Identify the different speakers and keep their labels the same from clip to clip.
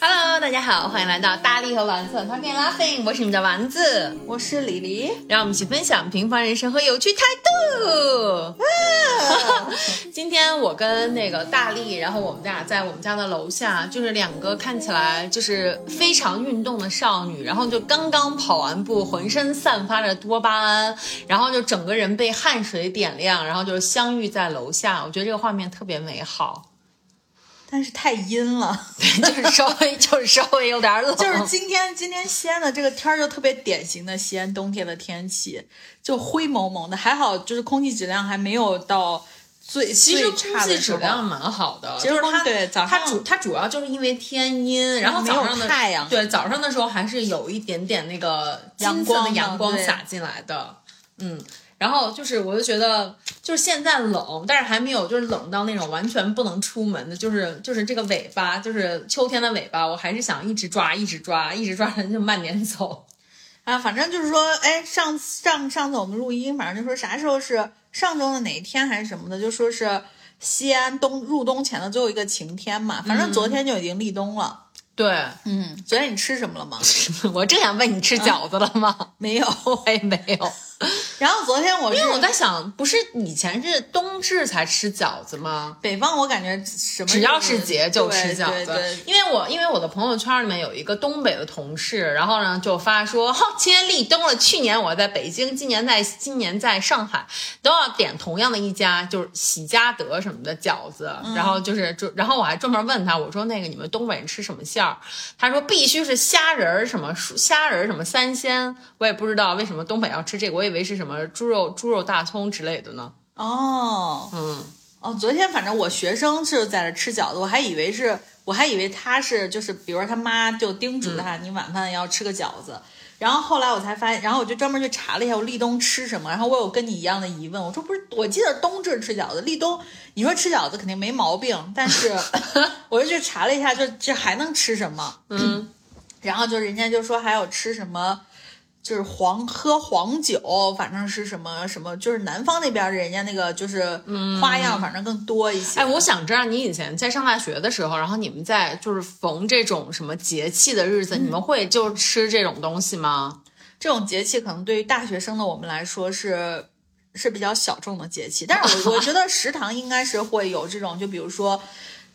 Speaker 1: Hello，大家好，欢迎来到大力和丸子 Talking Laughing，我是你们的丸子，
Speaker 2: 我是李黎，
Speaker 1: 让我们一起分享平凡人生和有趣态度。今天我跟那个大力，然后我们俩在我们家的楼下，就是两个看起来就是非常运动的少女，然后就刚刚跑完步，浑身散发着多巴胺，然后就整个人被汗水点亮，然后就是相遇在楼下，我觉得这个画面特别美好。
Speaker 2: 但是太阴了，
Speaker 1: 就是稍微 就是稍微有点冷，
Speaker 2: 就是今天今天西安的这个天儿就特别典型的西安冬天的天气，就灰蒙蒙的，还好就是空气质量还没有到最
Speaker 1: 其实空气质量蛮好的，
Speaker 2: 其实空
Speaker 1: 就是它
Speaker 2: 对早上
Speaker 1: 它主它主要就是因为天阴，然后早上的
Speaker 2: 太阳。
Speaker 1: 对早上的时候还是有一点点那个金色
Speaker 2: 阳光
Speaker 1: 洒进来的，嗯。然后就是，我就觉得，就是现在冷，但是还没有就是冷到那种完全不能出门的，就是就是这个尾巴，就是秋天的尾巴，我还是想一直抓，一直抓，一直抓着就慢点走。
Speaker 2: 啊，反正就是说，哎，上上上次我们录音，反正就说啥时候是上周的哪一天还是什么的，就说是西安冬入冬前的最后一个晴天嘛，反正昨天就已经立冬了。
Speaker 1: 对，
Speaker 2: 嗯，昨天你吃什么了吗？
Speaker 1: 我正想问你吃饺子了吗？
Speaker 2: 没有。
Speaker 1: 我也没有。
Speaker 2: 然后昨天我
Speaker 1: 因为我在想，不是以前是冬至才吃饺子吗？
Speaker 2: 北方，我感觉什么
Speaker 1: 只要是节就吃饺子。
Speaker 2: 对对对，
Speaker 1: 因为我因为我的朋友圈里面有一个东北的同事，然后呢就发说，哈，今天立冬了，去年我在北京，今年在今年在上海，都要点同样的一家，就是喜家德什么的饺子，
Speaker 2: 嗯。
Speaker 1: 然后就是就然后我还专门问他，我说那个你们东北人吃什么馅儿？他说必须是虾仁儿什么虾仁儿什么三鲜，我也不知道为什么东北要吃这个，我以为是什么猪肉猪肉大葱之类的呢。
Speaker 2: 哦，
Speaker 1: 嗯，
Speaker 2: 哦，昨天反正我学生是在那吃饺子，我还以为是，我还以为他是就是，比如说他妈就叮嘱他，你晚饭要吃个饺子。然后后来我才发现，然后我就专门去查了一下我立冬吃什么，然后我有跟你一样的疑问，我说不是，我记得冬至吃饺子，立冬你说吃饺子肯定没毛病，但是 我就去查了一下，就这还能吃什么？
Speaker 1: 嗯，
Speaker 2: 然后就人家就说还有吃什么，就是黄喝黄酒，反正是什么什么，就是南方那边的人家那个就是花样，反正更多一些。
Speaker 1: 哎，我想知道你以前在上大学的时候，然后你们在就是逢这种什么节气的日子，你们会就吃这种东西吗？
Speaker 2: 这种节气可能对于大学生的我们来说是是比较小众的节气，但是我我觉得食堂应该是会有这种，就比如说。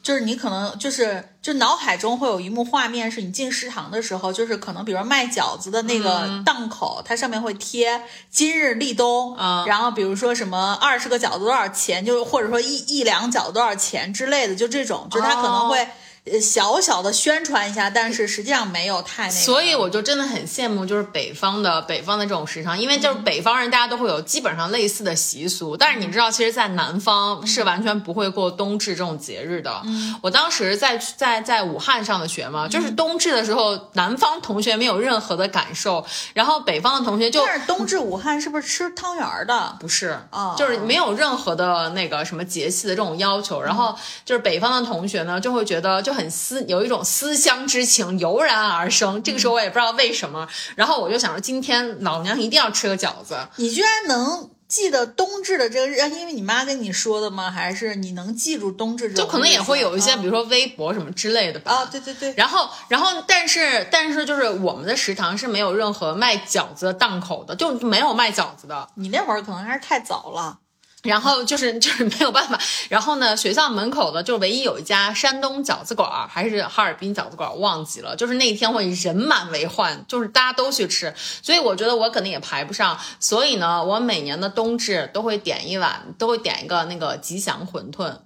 Speaker 2: 就是你可能就是就脑海中会有一幕画面，是你进食堂的时候，就是可能比如说卖饺子的那个档口，它上面会贴今日立冬，
Speaker 1: 嗯
Speaker 2: 然后比如说什么二十个饺子多少钱，就是或者说一一两饺子多少钱之类的，就这种，就是它可能会呃小小的宣传一下，但是实际上没有太那个。
Speaker 1: 所以我就真的很羡慕，就是北方的北方的这种时尚，因为就是北方人大家都会有基本上类似的习俗，但是你知道，其实，在南方是完全不会过冬至这种节日的。我当时在在在武汉上的学嘛，就是冬至的时候，南方同学没有任何的感受，然后北方的同学就
Speaker 2: 但是冬至武汉是不是吃汤圆儿的？
Speaker 1: 不是，
Speaker 2: 哦
Speaker 1: 就是没有任何的那个什么节气的这种要求。然后就是北方的同学呢，就会觉得就很思有一种思乡之情油然而生。这个时候我也不知道为什么，然后我就想说，今天老娘一定要吃个饺子。
Speaker 2: 你居然能记得冬至的这个日，因为你妈跟你说的吗？还是你能记住冬至这？
Speaker 1: 就可能也会有一些，
Speaker 2: 啊
Speaker 1: 比如说微博什么之类的吧。
Speaker 2: 啊，对对对，
Speaker 1: 然后，然后，但是，但是，就是我们的食堂是没有任何卖饺子的档口的，就没有卖饺子的。
Speaker 2: 你那会儿可能还是太早了。
Speaker 1: 然后就是 就是没有办法，然后呢，学校门口的就唯一有一家山东饺子馆儿，还是哈尔滨饺子馆儿，忘记了。就是那一天会人满为患，就是大家都去吃，所以我觉得我可能也排不上。所以呢，我每年的冬至都会点一碗，都会点一个那个吉祥馄饨。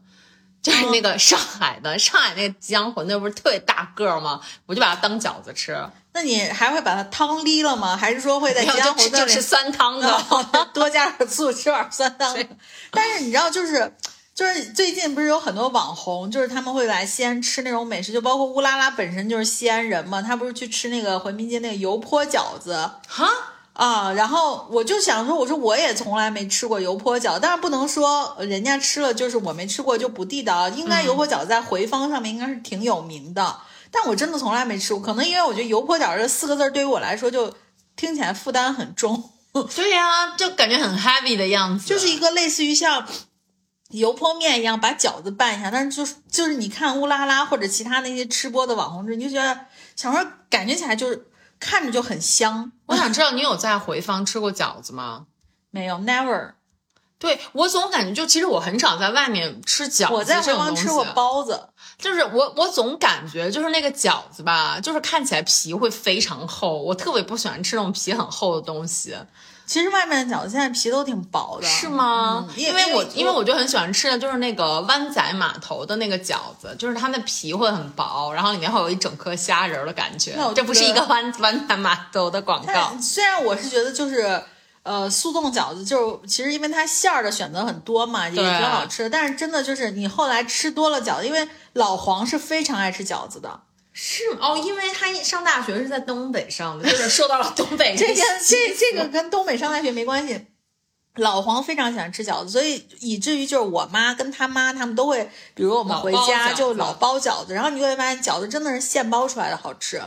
Speaker 1: 就是那个上海的，上海那个吉祥馄饨不是特别大个儿吗？我就把它当饺子吃，
Speaker 2: 那你还会把它汤沥了吗？还是说会在
Speaker 1: 然
Speaker 2: 吉祥馄饨里
Speaker 1: 吃酸汤的。
Speaker 2: 多加点醋，吃碗酸汤的？但是你知道，就是就是最近不是有很多网红，就是他们会来西安吃那种美食，就包括乌拉拉本身就是西安人嘛，他不是去吃那个回民街那个油泼饺子。
Speaker 1: 哈，
Speaker 2: 啊，然后我就想说，我说我也从来没吃过油泼饺，但是不能说人家吃了就是我没吃过就不地道，应该油泼饺在回坊上面应该是挺有名的，但我真的从来没吃过，可能因为我觉得油泼饺这四个字对于我来说就听起来负担很重，
Speaker 1: 对呀、就感觉很 heavy 的样子，
Speaker 2: 就是一个类似于像油泼面一样把饺子拌一下，但是就是就是你看乌拉拉或者其他那些吃播的网红，你就觉得想说感觉起来就是看着就很香。
Speaker 1: 我想知道你有在回坊吃过饺子吗？
Speaker 2: 没有，never。
Speaker 1: 对我总感觉就其实我很少在外面吃饺子，
Speaker 2: 我在回坊吃过包子，
Speaker 1: 就是我我总感觉就是那个饺子吧，就是看起来皮会非常厚，我特别不喜欢吃那种皮很厚的东西，
Speaker 2: 其实外面的饺子现在皮都挺薄的，
Speaker 1: 是吗？
Speaker 2: 嗯
Speaker 1: 因为我因为
Speaker 2: 我
Speaker 1: 我就很喜欢吃的就是那个湾仔码头的那个饺子，就是它的皮会很薄，然后里面会有一整颗虾仁儿的感觉。这不是一个湾湾 仔码头的广告，
Speaker 2: 虽然我是觉得就是。呃，速冻饺子就是其实因为它馅儿的选择很多嘛，也挺好吃的。但是真的就是你后来吃多了饺子，因为老黄是非常爱吃饺子的。
Speaker 1: 是吗哦，因为他上大学是在东北上的，就是受到了东北
Speaker 2: 这个 这这个跟东北上大学没关系。老黄非常喜欢吃饺子，所以以至于就是我妈跟他妈他们都会，比如我们回家就老包饺子，然后你就会发现饺子真的是现包出来的好吃，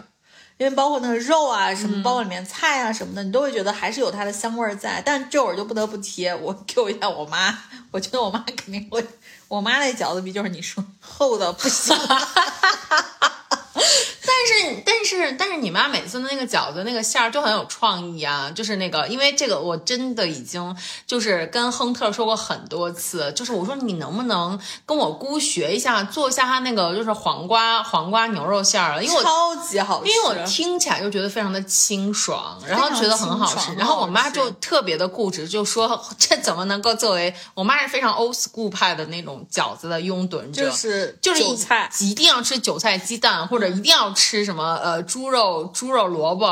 Speaker 2: 因为包括那个肉啊什
Speaker 1: 嗯
Speaker 2: 么，包括里面菜啊什么的，你都会觉得还是有它的香味儿在。但这会儿就不得不提我 Q 一下我妈，我觉得我妈肯定会，我妈那饺子皮就是你说 厚的不行。
Speaker 1: 但是但是但是你妈每次的那个饺子那个馅儿就很有创意啊，就是那个，因为这个我真的已经就是跟亨特说过很多次，就是我说你能不能跟我姑学一下，做一下他那个就是黄瓜黄瓜牛肉馅儿了，因为我。
Speaker 2: 超级好吃，
Speaker 1: 因为我听起来就觉得非常的清爽，然后觉得很好吃，然后我妈就特别的固执，就说 这怎么能够作为我妈是非常 old school 派的那种饺子的拥趸者，
Speaker 2: 就是
Speaker 1: 就是
Speaker 2: 韭菜。
Speaker 1: 一定要吃韭菜鸡蛋，或者一定要吃什么呃猪肉猪肉萝卜，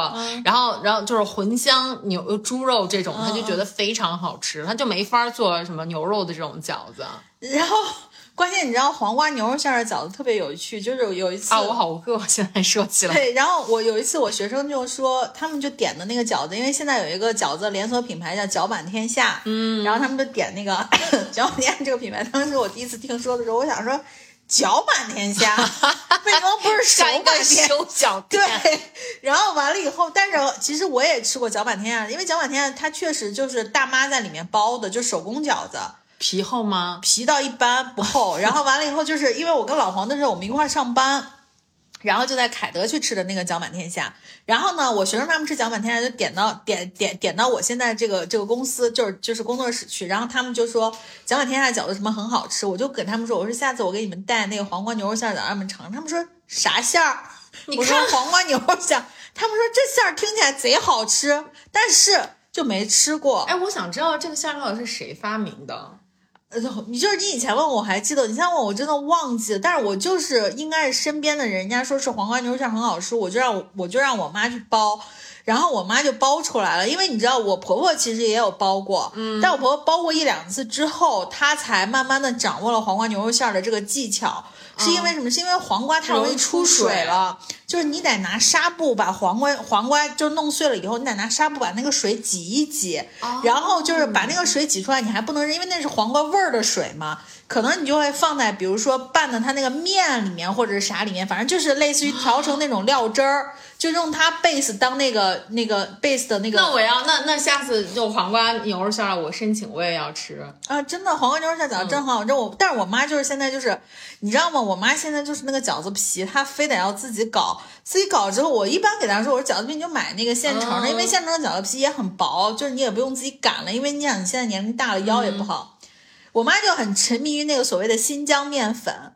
Speaker 1: 然后然后就是茴香牛呃猪肉这种，他就觉得非常好吃，他就没法做什么牛肉的这种饺子
Speaker 2: 然后关键你知道黄瓜牛肉馅儿的饺子特别有趣，就是有一次
Speaker 1: 啊！我好饿，现在说起来，
Speaker 2: 对，然后我有一次我学生就说，他们就点的那个饺子，因为现在有一个饺子连锁品牌叫饺满天下，嗯，然后他们就点那个 饺满天下这个品牌。当时我第一次听说的时候，我想说饺满天下 为什么不是手满天？
Speaker 1: 下脚
Speaker 2: 对，，然后完了以后，但是其实我也吃过脚满天下，因为脚满天下它确实就是大妈在里面包的，就手工饺子。
Speaker 1: 皮厚吗？
Speaker 2: 皮到一般不厚，然后完了以后，就是因为我跟老黄的时候我们一块儿上班，然后就在凯德去吃的那个饺满天下。然后呢，我学生他们吃饺满天下就点到点点点到我现在这个这个公司，就是就是工作室去，然后他们就说饺满天下饺子什么很好吃，我就跟他们说，我说下次我给你们带那个黄瓜牛肉馅儿饺让他们尝，他们说啥馅儿？我说
Speaker 1: 看
Speaker 2: 黄瓜牛肉馅儿，他们说这馅儿听起来贼好吃，但是就没吃过。
Speaker 1: 哎，我想知道这个馅儿到底是谁发明的？
Speaker 2: 呃，你就是你以前问我，我还记得，你现在问我，我真的忘记了。但是我就是应该是身边的人，人家说是黄瓜牛肉馅很好吃，我就让我我就让我妈去包，然后我妈就包出来了。因为你知道，我婆婆其实也有包过，嗯，但我婆婆包过一两次之后，她才慢慢的掌握了黄瓜牛肉馅的这个技巧。是因为什么？是因为黄瓜太容易出水了，就是你得拿纱布把黄瓜黄瓜就弄碎了以后，你得拿纱布把那个水挤一挤，然后就是把那个水挤出来，你还不能扔，因为那是黄瓜味儿的水嘛。可能你就会放在比如说拌的它那个面里面或者是啥里面，反正就是类似于调成那种料汁儿，就用它 base 当那个那个 base 的那个。
Speaker 1: 那我要那那下次就黄瓜牛肉馅儿，我申请我也要吃。
Speaker 2: 啊，真的黄瓜牛肉馅饺子真好吃。我但是我妈就是现在就是，你知道吗？我妈现在就是那个饺子皮，她非得要自己搞，自己搞之后，我一般给她说，我说饺子皮你就买那个现成的，因为现成的饺子皮也很薄，就是你也不用自己擀了，因为你想你现在年龄大了，腰也不好。我妈就很沉迷于那个所谓的新疆面粉。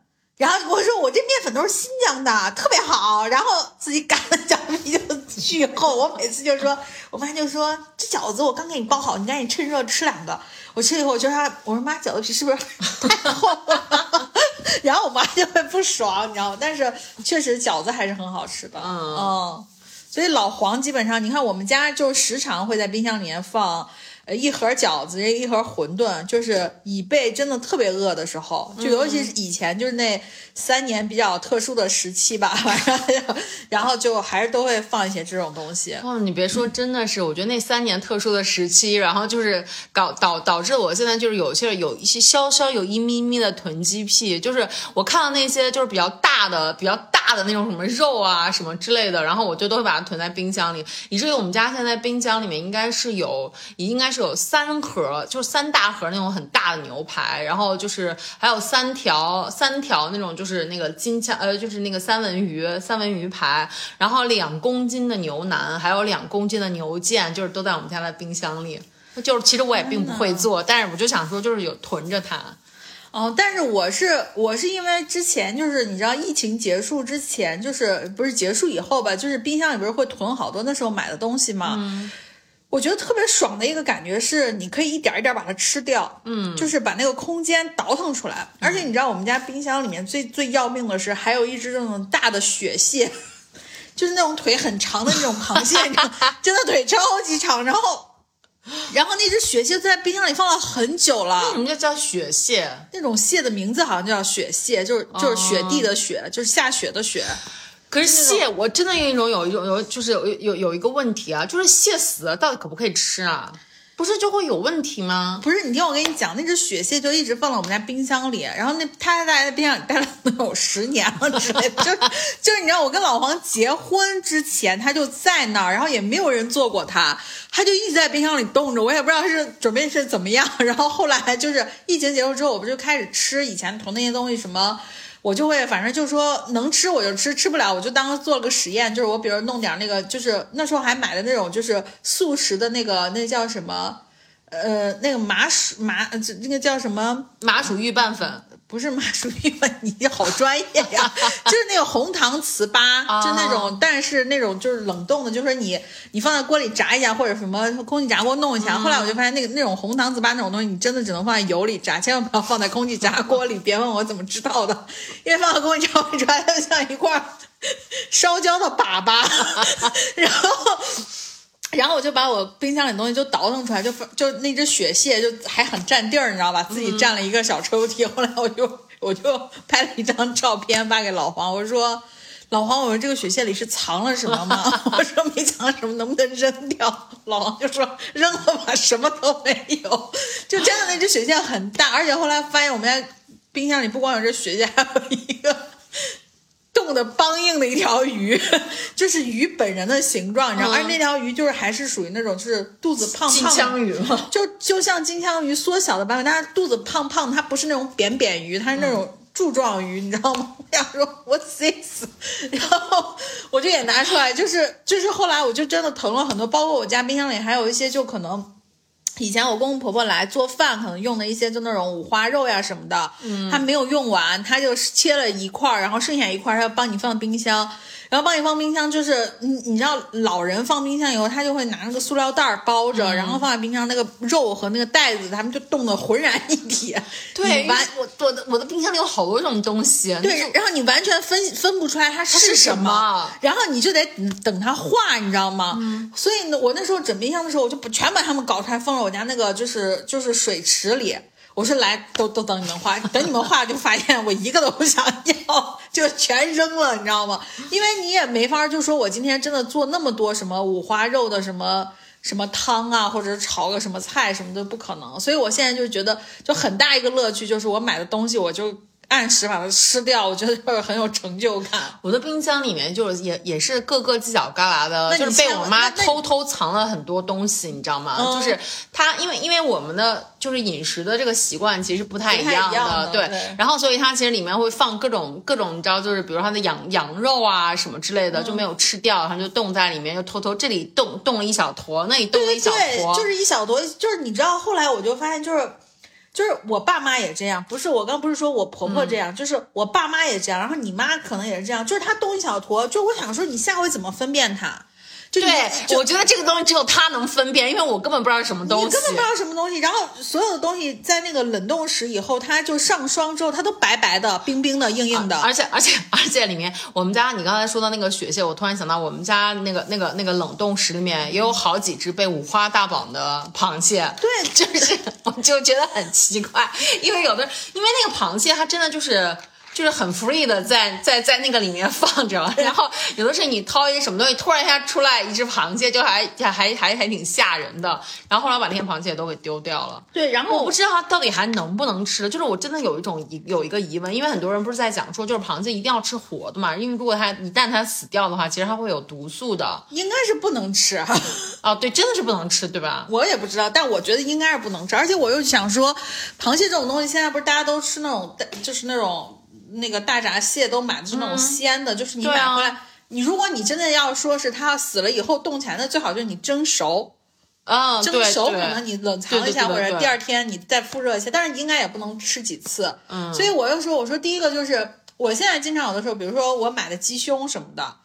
Speaker 2: 然后我说我这面粉都是新疆的，特别好。然后自己擀的饺子皮就巨厚，我每次就说，我妈就说这饺子我刚给你包好，你赶紧趁热吃两个。我吃了以后，我就说她，我说妈，饺子皮是不是太厚了？然后我妈就会不爽，你知道吗？但是确实饺子还是很好吃的，
Speaker 1: 嗯
Speaker 2: 所以老黄基本上，你看我们家就时常会在冰箱里面放。呃，一盒饺子，一盒馄饨，就是以备真的特别饿的时候，就尤其是以前，就是那三年比较特殊的时期吧，晚上，然后就还是都会放一些这种东西。
Speaker 1: 哦，你别说，真的是，我觉得那三年特殊的时期，然后就是搞导导致我现在就是有些有一些稍稍有一咪咪的囤积癖，就是我看到那些就是比较大的、比较大的那种什么肉啊什么之类的，然后我就都会把它囤在冰箱里，以至于我们家现在冰箱里面应该是有，应该是有三盒，就是三大盒那种很大的牛排，然后就是还有三条三条那种就是那个金枪呃就是那个三文鱼三文鱼排，然后两公斤的牛腩，还有两公斤的牛腱，就是都在我们家的冰箱里。就是其实我也并不会做，但是我就想说，就是有囤着它。
Speaker 2: 哦，但是我是我是因为之前就是你知道疫情结束之前，就是不是结束以后吧，就是冰箱里边会囤好多那时候买的东西嘛。
Speaker 1: 嗯
Speaker 2: 我觉得特别爽的一个感觉是，你可以一点一点把它吃掉，嗯，就是把那个空间倒腾出来。而且你知道，我们家冰箱里面最最要命的是，还有一只这种大的雪蟹，就是那种腿很长的那种螃蟹，你知道真的腿超级长，然后。然后那只雪蟹在冰箱里放了很久了，为
Speaker 1: 什么叫叫雪蟹？
Speaker 2: 那种蟹的名字好像叫雪蟹，就是就是雪地的雪，就是下雪的雪。
Speaker 1: 可是蟹，我真的有一种有一种有就是有有有一个问题啊，就是蟹死了到底可不可以吃啊？不是就会有问题吗？
Speaker 2: 不是，你听我跟你讲，那只雪蟹就一直放在我们家冰箱里，然后那它在冰箱里待了能有十年了之类的，就就是你知道，我跟老黄结婚之前，它就在那儿，然后也没有人做过它，它就一直在冰箱里冻着，我也不知道是准备是怎么样。然后后来就是疫情结束之后，我不就开始吃以前囤那些东西什么。我就会，反正就说能吃我就吃，吃不了我就当做了个实验。就是我比如弄点那个，就是那时候还买的那种，就是素食的那个，那叫什么？呃，那个麻薯麻，这那个叫什么？
Speaker 1: 麻薯玉拌粉。
Speaker 2: 不是麻薯玉粉，你好专业呀！就是那个红糖糍粑，就那种，但是那种就是冷冻的，就是你你放在锅里炸一下，或者什么空气炸锅弄一下。后来我就发现，那个那种红糖糍粑那种东西，你真的只能放在油里炸，千万不要放在空气炸锅里。别问我怎么知道的，因为放在空气炸锅里炸，它就像一块烧焦的粑粑，然后。然后我就把我冰箱里东西就倒腾出来，就就那只雪蟹就还很占地儿，你知道吧？自己占了一个小抽屉。后来我就 我就拍了一张照片发给老黄，我说：“老黄，我说这个雪蟹里是藏了什么吗？” 我说没藏什么，能不能扔掉？老黄就说：“扔了吧，什么都没有。” 就真的那只雪蟹很大，而且后来发现我们家冰箱里不光有这雪蟹，还有一个。冻的梆硬的一条鱼，就是鱼本人的形状，你知道，而那条鱼就是还是属于那种就是肚子胖胖
Speaker 1: 金枪鱼嘛？
Speaker 2: 就就像金枪鱼缩小的版本，但是肚子胖胖，它不是那种扁扁鱼，它是那种柱状鱼，你知道吗？我想说，What's this？然后我就也拿出来，就是就是后来我就真的囤了很多，包括我家冰箱里还有一些就可能。以前我公公婆婆来做饭，可能用的一些就那种五花肉呀什么的，嗯，他没有用完，他就切了一块儿，然后剩下一块儿，他要帮你放冰箱，然后帮你放冰箱，就是你你知道老人放冰箱以后，他就会拿那个塑料袋儿包着，然后放在冰箱，那个肉和那个袋子，他们就冻得浑然一体。
Speaker 1: 对，
Speaker 2: 完
Speaker 1: 我我的我的冰箱里有好多种东西，
Speaker 2: 对，然后你完全分分不出来它是
Speaker 1: 什
Speaker 2: 么，然后你就得等它化，你知道吗？嗯，所以呢，我那时候整冰箱的时候，我就不全把它们搞出来放了。我家那个就是就是水池里，我说来都都等你们画，等你们画就发现我一个都不想要，就全扔了，你知道吗？因为你也没法就说我今天真的做那么多什么五花肉的什么什么汤啊，或者炒个什么菜什么的不可能，所以我现在就觉得就很大一个乐趣就是我买的东西我就。按时把它吃掉，我觉得就是很有成就感。
Speaker 1: 我的冰箱里面就是也也是各个犄角旮旯的，就是被我妈偷偷藏了很多东西，你知道吗？
Speaker 2: 嗯
Speaker 1: 就是她因为因为我们的就是饮食的这个习惯其实不太
Speaker 2: 一样的
Speaker 1: 对。
Speaker 2: 对
Speaker 1: 然后所以她其实里面会放各种各种，你知道，就是比如她的羊羊肉啊什么之类的、
Speaker 2: 嗯
Speaker 1: 就没有吃掉，然后就冻在里面，就偷偷这里冻冻了一小坨，那里冻了一小
Speaker 2: 对，
Speaker 1: 坨，
Speaker 2: 就是一小坨，就是你知道，后来我就发现，就是就是我爸妈也这样，不是我刚不是说我婆婆这样，就是我爸妈也这样，然后你妈可能也是这样，就是她动一小坨，就我想说你下回怎么分辨它？
Speaker 1: 对，我觉得这个东西只有他能分辨，因为我根本不知道是什么东西。
Speaker 2: 你根本不知道什么东西，然后所有的东西在那个冷冻室以后，它就上霜之后，它都白白的、冰冰的、硬硬的。
Speaker 1: 而且而且而且里面，我们家你刚才说到那个雪蟹，我突然想到我们家那个那个那个冷冻室里面也有好几只被五花大绑的螃蟹。
Speaker 2: 对
Speaker 1: 就是我就觉得很奇怪，因为有的因为那个螃蟹它真的就是。就是很 free 的在在在那个里面放着，然后有的时候你掏一个什么东西，突然一下出来一只螃蟹，就还还还还还挺吓人的。然后后来把那些螃蟹都给丢掉了。
Speaker 2: 对，然后
Speaker 1: 我不知道它到底还能不能吃，就是我真的有一种疑有一个疑问，因为很多人不是在讲说，就是螃蟹一定要吃活的嘛，因为如果它一旦它死掉的话，其实它会有毒素的。
Speaker 2: 应该是不能吃，
Speaker 1: 哦，对，真的是不能吃，对吧？
Speaker 2: 我也不知道，但我觉得应该是不能吃。而且我又想说，螃蟹这种东西，现在不是大家都吃那种，就是那种那个大闸蟹都买的是那种鲜的，就是你买回来，你如果你真的要说是它死了以后冻起来，那最好就是你蒸熟，
Speaker 1: 啊，
Speaker 2: 蒸熟可能你冷藏一下，或者第二天你再复热一下，但是应该也不能吃几次。嗯，所以我又说，我说第一个就是我现在经常有的时候，比如说我买的鸡胸什么的。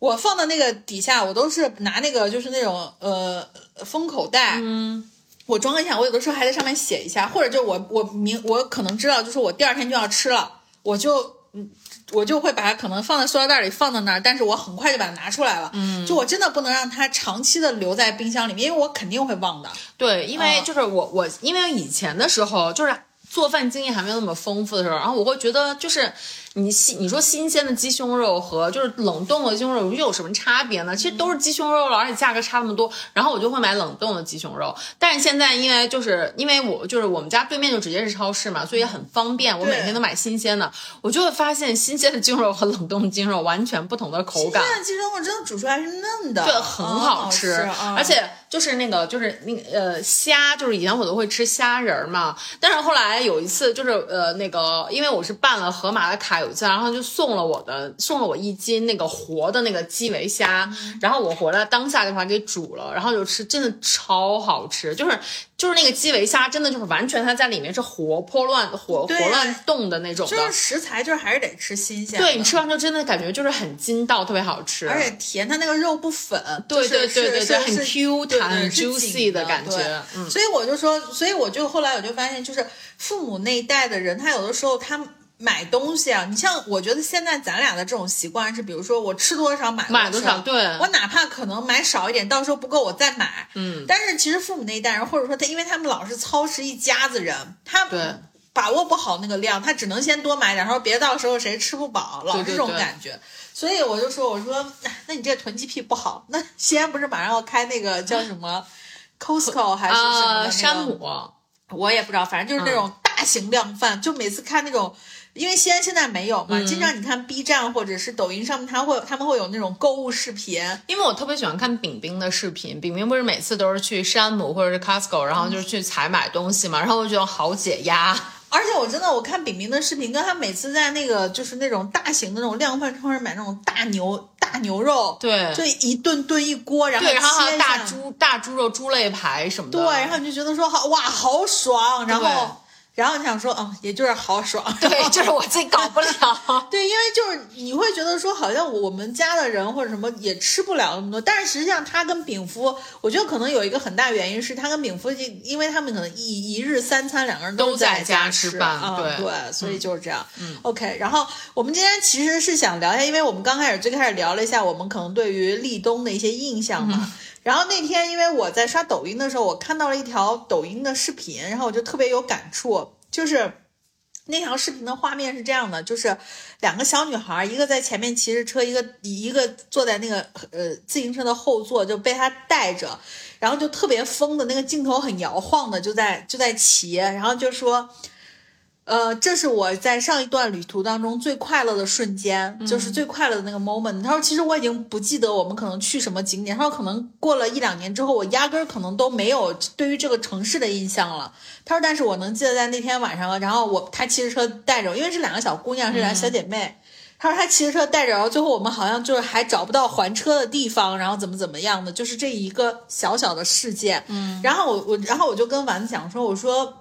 Speaker 2: 我放到那个底下，我都是拿那个就是那种呃封口袋，嗯，我装一下，我有的时候还在上面写一下，或者就我我明我可能知道，就是我第二天就要吃了，我就嗯我就会把它可能放在塑料袋里放在那儿，但是我很快就把它拿出来了，嗯，就我真的不能让它长期的留在冰箱里面，因为我肯定会忘的。
Speaker 1: 对，因为
Speaker 2: 嗯
Speaker 1: 就是我我因为以前的时候就是做饭经验还没有那么丰富的时候，然后我会觉得就是你新你说新鲜的鸡胸肉和就是冷冻的鸡胸肉又有什么差别呢？其实都是鸡胸肉了，而且价格差那么多，然后我就会买冷冻的鸡胸肉。但是现在因为就是因为我就是我们家对面就直接是超市嘛，所以也很方便，我每天都买新鲜的，我就会发现新鲜的鸡胸肉和冷冻的鸡胸肉完全不同的口感。
Speaker 2: 新鲜的鸡胸肉真的煮出来是嫩的，
Speaker 1: 对，很好吃，
Speaker 2: 嗯
Speaker 1: 而且就是那个就是那个呃虾，就是以前我都会吃虾仁儿嘛，但是后来有一次就是呃那个，因为我是办了盒马的卡，有一次然后就送了我的送了我一斤那个活的那个基围虾，然后我回来当下就把它给煮了，然后就吃，真的超好吃，就是就是那个基围虾真的就是完全它在里面是活泼乱活
Speaker 2: 对。
Speaker 1: 活乱动的那种的。
Speaker 2: 就是，食材就是还是得吃新鲜，
Speaker 1: 对你吃完之后真的感觉就是很筋道，特别好吃，
Speaker 2: 而且甜，它那个肉不粉，
Speaker 1: 对对对对对很 Q 弹很 juicy
Speaker 2: 的
Speaker 1: 的感觉嗯。
Speaker 2: 所以我就说，所以我就后来我就发现，就是父母那一代的人，他有的时候他买东西啊，你像我觉得现在咱俩的这种习惯是，比如说我吃多少买
Speaker 1: 买多少对
Speaker 2: 我哪怕可能买少一点，到时候不够我再买，嗯，但是其实父母那一代人，或者说他，因为他们老是操持一家子人，他
Speaker 1: 对。
Speaker 2: 把握不好那个量，他只能先多买点，然后别到时候谁吃不饱，老是这种
Speaker 1: 对对对
Speaker 2: 感觉。所以我就说，我说，哎那你这囤积癖不好。那西安不是马上要开那个叫什么 Costco 还是什么、
Speaker 1: 山姆，
Speaker 2: 我也不知道，反正就是那种大型量贩，就每次看那种。因为西安现在没有嘛，经常你看 B 站或者是抖音上面，他会他们会有那种购物视频，
Speaker 1: 因为我特别喜欢看饼饼的视频，饼饼不是每次都是去山姆或者是 Costco，然后就是去采买东西嘛，然后我觉得好解压。
Speaker 2: 而且我真的我看饼饼的视频，跟他每次在那个就是那种大型的那种量贩超市买那种大牛大牛肉，
Speaker 1: 对
Speaker 2: 就一顿炖一锅，然后
Speaker 1: 对，然后还有
Speaker 2: 切
Speaker 1: 大猪、大猪肉、猪肋排什么的。
Speaker 2: 对，然后你就觉得说好哇，好爽，然后然后你想说，哦，也就是豪爽，
Speaker 1: 对，就是我自己搞不了。
Speaker 2: 对，因为就是你会觉得说，好像我们家的人或者什么也吃不了那么多，但是实际上他跟饼夫，我觉得可能有一个很大原因是他跟饼夫，因为他们可能一一日三餐两个人
Speaker 1: 都
Speaker 2: 在
Speaker 1: 在家
Speaker 2: 吃
Speaker 1: 吃饭
Speaker 2: 啊，
Speaker 1: 对
Speaker 2: 对，所以就是这样。嗯，OK，然后我们今天其实是想聊一下，因为我们刚开始最开始聊了一下我们可能对于立冬的一些印象嘛。然后那天因为我在刷抖音的时候，我看到了一条抖音的视频，然后我就特别有感触，就是。那条视频的画面是这样的，就是两个小女孩，一个在前面骑着车，一个一个坐在那个呃自行车的后座，就被她带着，然后就特别疯的那个镜头很摇晃的就在就在骑，然后就说。呃，这是我在上一段旅途当中最快乐的瞬间，就是最快乐的那个 moment。他说，其实我已经不记得我们可能去什么景点，他说可能过了一两年之后，我压根儿可能都没有对于这个城市的印象了。他说，但是我能记得在那天晚上，然后我他骑着车带着，因为是两个小姑娘是俩小姐妹。他说他骑着车带着，然后最后我们好像就是还找不到还车的地方，然后怎么怎么样的，就是这一个小小的事件。嗯，然后我我然后我就跟丸子讲说，我说。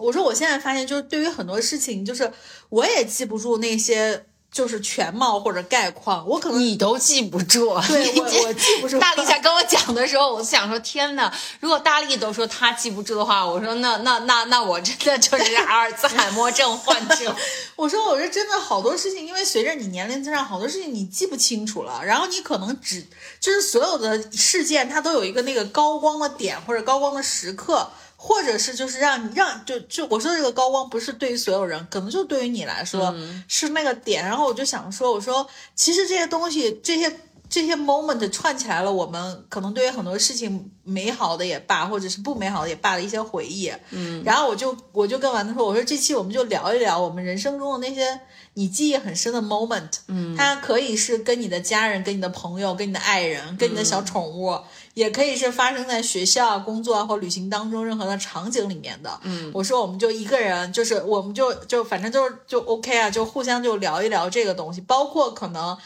Speaker 2: 我说我现在发现，就是对于很多事情，就是我也记不住那些就是全貌或者概况，我可能
Speaker 1: 你都记不住，
Speaker 2: 对 我我记不住
Speaker 1: 大力在跟我讲的时候，我就想说，天哪！如果大力都说他记不住的话，我说那那那那我真的就是阿尔兹海默症患者。
Speaker 2: 我说我是真的好多事情，因为随着你年龄增长，好多事情你记不清楚了，然后你可能只就是所有的事件它都有一个那个高光的点或者高光的时刻。或者是就是让你让就就我说这个高光不是对于所有人，可能就对于你来说、是那个点。然后我就想说，我说其实这些东西这些这些 moment 串起来了，我们可能对于很多事情美好的也罢，或者是不美好的也罢的一些回忆。嗯，然后我就我就跟丸子说，我说这期我们就聊一聊我们人生中的那些你记忆很深的 moment。嗯，它可以是跟你的家人、跟你的朋友、跟你的爱人、跟你的小宠物。也可以是发生在学校、工作啊或旅行当中任何的场景里面的。嗯，我说我们就一个人，就是我们就就反正就是就 OK 啊，就互相就聊一聊这个东西，包括可能。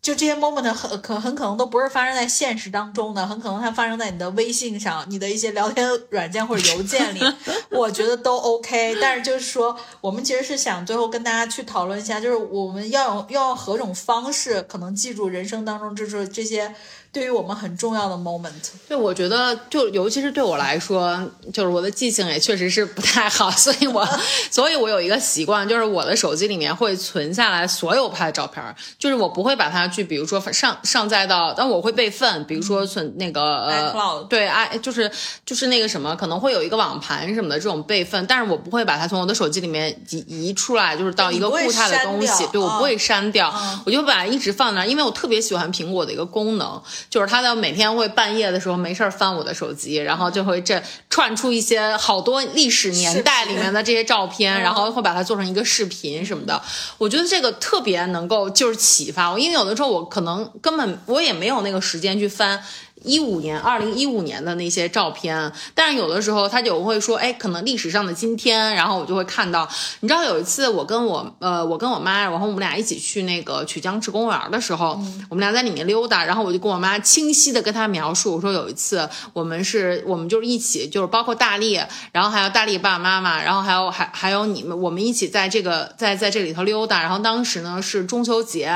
Speaker 2: 就这些 moment 很可很可能都不是发生在现实当中的，很可能它发生在你的微信上、你的一些聊天软件或者邮件里，我觉得都 OK。但是就是说，我们其实是想最后跟大家去讨论一下，就是我们要用要用何种方式，可能记住人生当中就是这些对于我们很重要的 moment。
Speaker 1: 对，我觉得就尤其是对我来说，就是我的记性也确实是不太好，所以我，所以我有一个习惯，就是我的手机里面会存下来所有拍的照片儿，就是我不会把它去，比如说上上载到，但我会备份，比如说存那个呃
Speaker 2: iCloud
Speaker 1: 对 i 就是就是那个什么，可能会有一个网盘什么的这种备份，但是我不会把它从我的手机里面移移出来，就是到一个固态的东西，对我不会
Speaker 2: 嗯。
Speaker 1: 删掉，我就把它一直放那儿，因为我特别喜欢苹果的一个功能，就是他在每天会半夜的时候没事儿翻我的手机，然后就会这串出一些好多历史年代里面的这些照片，然后会把它做成一个视频什么的。我觉得这个特别能够就是启发我，因为有的时候我可能根本我也没有那个时间去翻。一五年，二零一五年的那些照片，但是有的时候他就会说，哎，可能历史上的今天，然后我就会看到，你知道有一次我跟我呃我跟我妈，然后我们俩一起去那个曲江池公园的时候，我们俩在里面溜达，然后我就跟我妈清晰的跟她描述，我说有一次我们是我们就是一起，就是包括大力，然后还有大力爸爸妈妈，然后还有还还有你们，我们一起在这个在在这里头溜达，然后当时呢是中秋节，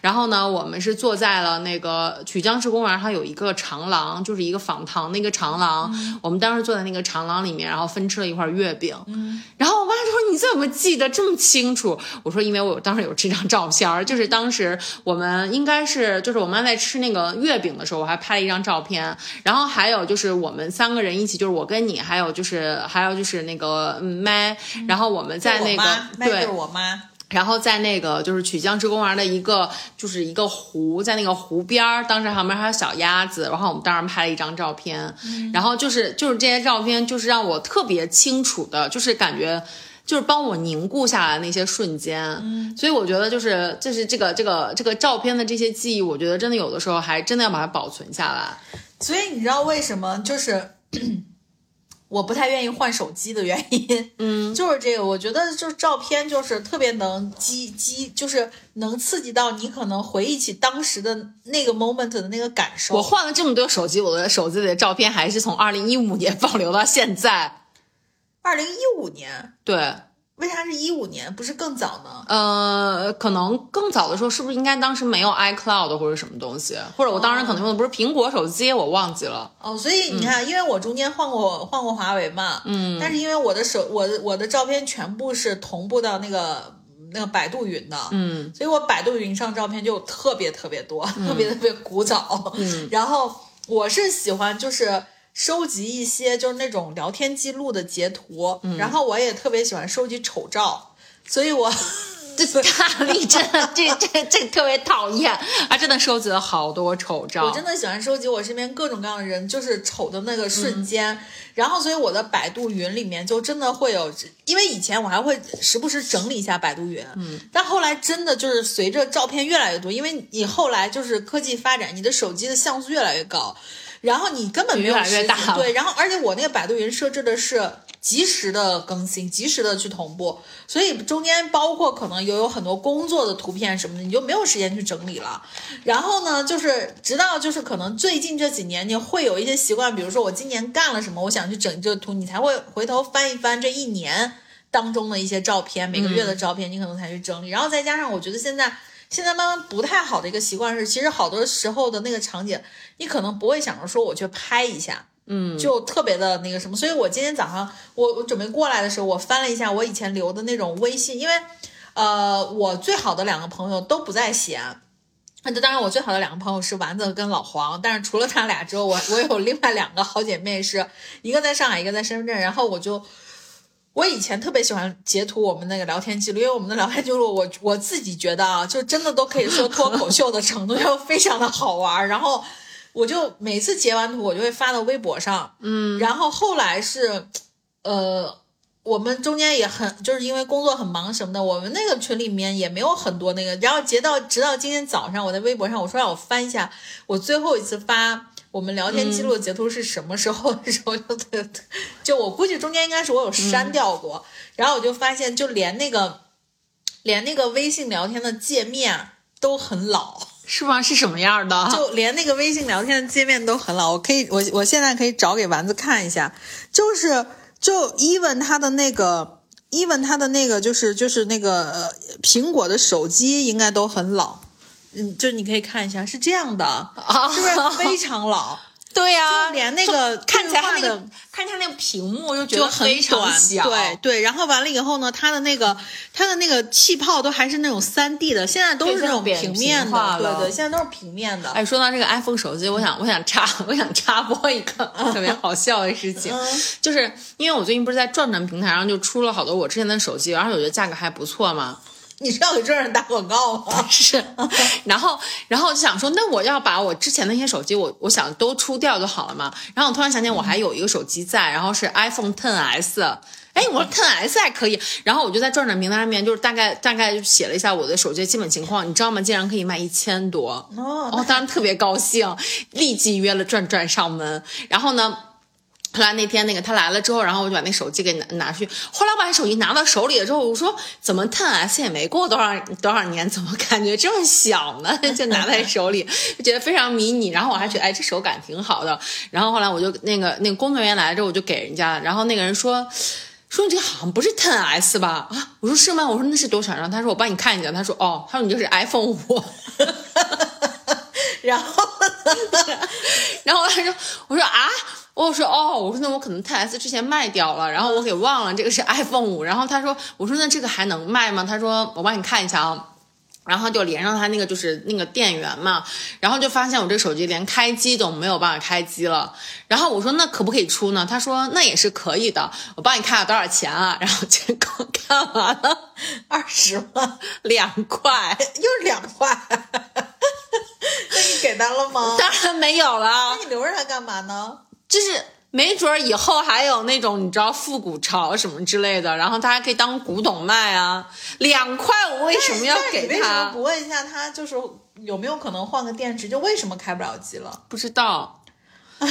Speaker 1: 然后呢我们是坐在了那个曲江池公园，它有一个长廊，就是一个仿唐那个长廊，我们当时坐在那个长廊里面，然后分吃了一块月饼，嗯。然后我妈说你怎么记得这么清楚？我说因为我当时有这张照片儿，就是当时我们应该是就是我妈在吃那个月饼的时候，我还拍了一张照片，然后还有就是我们三个人一起，就是我跟你，还有就是还有就是那个嗯麦，然后我们在那个对。
Speaker 2: 我妈。
Speaker 1: 然后在那个就是曲江池公园的一个就是一个湖，在那个湖边儿，当时旁边还有小鸭子，然后我们当时拍了一张照片，然后就是就是这些照片，就是让我特别清楚的，就是感觉。就是帮我凝固下来那些瞬间，嗯，所以我觉得就是就是这个这个这个照片的这些记忆，我觉得真的有的时候还真的要把它保存下来。
Speaker 2: 所以你知道为什么就是我不太愿意换手机的原因？嗯，就是这个，我觉得就是照片就是特别能激激，就是能刺激到你可能回忆起当时的那个 moment 的那个感受。
Speaker 1: 我换了这么多手机，我的手机里的照片还是从二零一五年保留到现在。
Speaker 2: 二零一五年，
Speaker 1: 对，
Speaker 2: 为啥是一五年，不是更早呢？
Speaker 1: 呃，可能更早的时候，是不是应该当时没有 iCloud 或者什么东西，或者我当时可能用的不是苹果手机，我忘记了。
Speaker 2: 哦，所以你看，因为我中间换过换过华为嘛，嗯，但是因为我的手我的我的照片全部是同步到那个那个百度云的，嗯，所以我百度云上照片就特别特别多，特别特别古早，嗯，然后我是喜欢就是。收集一些就是那种聊天记录的截图，然后我也特别喜欢收集丑照，所以我
Speaker 1: 这大力真的这这这特别讨厌，啊真的收集了好多丑照。
Speaker 2: 我真的喜欢收集我身边各种各样的人，就是丑的那个瞬间。然后，所以我的百度云里面就真的会有，因为以前我还会时不时整理一下百度云，嗯，但后来真的就是随着照片越来越多，因为你后来就是科技发展，你的手机的像素越来越高，然后你根本没有时间
Speaker 1: 大
Speaker 2: 对，然后而且我那个百度云设置的是。及时的更新，及时的去同步，所以中间包括可能也有很多工作的图片什么的，你就没有时间去整理了。然后呢，就是直到就是可能最近这几年，你会有一些习惯，比如说我今年干了什么，我想去整这个图，你才会回头翻一翻这一年当中的一些照片，每个月的照片，你可能才去整理。然后再加上，我觉得现在现在慢慢不太好的一个习惯是，其实好多时候的那个场景，你可能不会想着说我去拍一下。嗯，就特别的那个什么，所以我今天早上我我准备过来的时候，我翻了一下我以前留的那种微信，因为呃，我最好的两个朋友都不在西安。那当然，我最好的两个朋友是丸子跟老黄，但是除了他俩之后，我我有另外两个好姐妹是，一个在上海，一个在深圳。然后我就，我以前特别喜欢截图我们那个聊天记录，因为我们的聊天记录，我我自己觉得啊，就真的都可以说脱口秀的程度，就非常的好玩。然后我就每次截完图，我就会发到微博上，嗯，然后后来是，呃。我们中间也很，就是因为工作很忙什么的，我们那个群里面也没有很多那个。然后截到直到今天早上，我在微博上我说让我翻一下我最后一次发我们聊天记录的截图是什么时候的 时候就特就我估计中间应该是我有删掉过，然后我就发现就连那个连那个微信聊天的界面都很老。
Speaker 1: 是吗？是什么样的？
Speaker 2: 就连那个微信聊天的界面都很老，我可以，我我现在可以找给丸子看一下，就是就 even 它的那个 even 它的那个就是就是那个呃苹果的手机应该都很老，嗯，就你可以看一下是这样的，
Speaker 1: 啊
Speaker 2: 是不是非常老？
Speaker 1: 对呀、
Speaker 2: 就连那个
Speaker 1: 看起来它那个看起来那个屏幕就觉得非常
Speaker 2: 短，
Speaker 1: 小，
Speaker 2: 对对，然后完了以后呢，它的那个它的那个气泡都还是那种三 D 的，现在都是那种平面的，对对，现在都是平面的。
Speaker 1: 哎，说到这个 iPhone 手机，我想我想插我想插播一个特别好笑的事情，
Speaker 2: 嗯
Speaker 1: 就是因为我最近不是在转转平台上就出了好多我之前的手机，而且我觉得价格还不错嘛，
Speaker 2: 你是要给这人打广告吗？
Speaker 1: 是，然后然后就想说，那我要把我之前那些手机，我我想都出掉就好了嘛。然后我突然想起，我还有一个手机在，然后是 iPhone Ten S，。哎，我说 Ten S 还可以，然后我就在转转名单上面，就是大概大概就写了一下我的手机的基本情况，你知道吗？竟然可以卖一千多，
Speaker 2: 哦
Speaker 1: 哦，当然特别高兴，立即约了转转上门。然后呢，后来那天那个他来了之后，然后我就把那手机给拿拿去。后来我把手机拿到手里了之后，我说怎么 Ten S 也没过多少多少年，怎么感觉这么小呢？就拿在手里，就觉得非常迷你。然后我还觉得哎，这手感挺好的。然后后来我就那个那个工作人员来了之后，我就给人家，然后那个人说。说你这好像不是 Ten S 吧？啊，我说是吗？我说那是多少？然后他说我帮你看一下。他说哦，他说你这是 iPhone 五。
Speaker 2: 然后
Speaker 1: 然后他说，我说啊，我说哦，我说那我可能 Ten S 之前卖掉了，然后我给忘了这个是 iPhone 五。然后他说，我说那这个还能卖吗？他说我帮你看一下啊。然后就连上他那个就是那个电源嘛，然后就发现我这手机连开机都没有办法开机了。然后我说那可不可以出呢？他说那也是可以的，我帮你看下多少钱啊？然后结果看完了
Speaker 2: 二十万，
Speaker 1: 两块，
Speaker 2: 又是两块，那你给他了吗？
Speaker 1: 当然没有了
Speaker 2: 那。你留着它干嘛呢？
Speaker 1: 就是没准儿以后还有那种你知道复古潮什么之类的，然后他还可以当古董卖啊。两块我为什么要给他
Speaker 2: 为什么
Speaker 1: 他？
Speaker 2: 不问一下他，就是有没有可能换个电池？就为什么开不了机了？
Speaker 1: 不知道。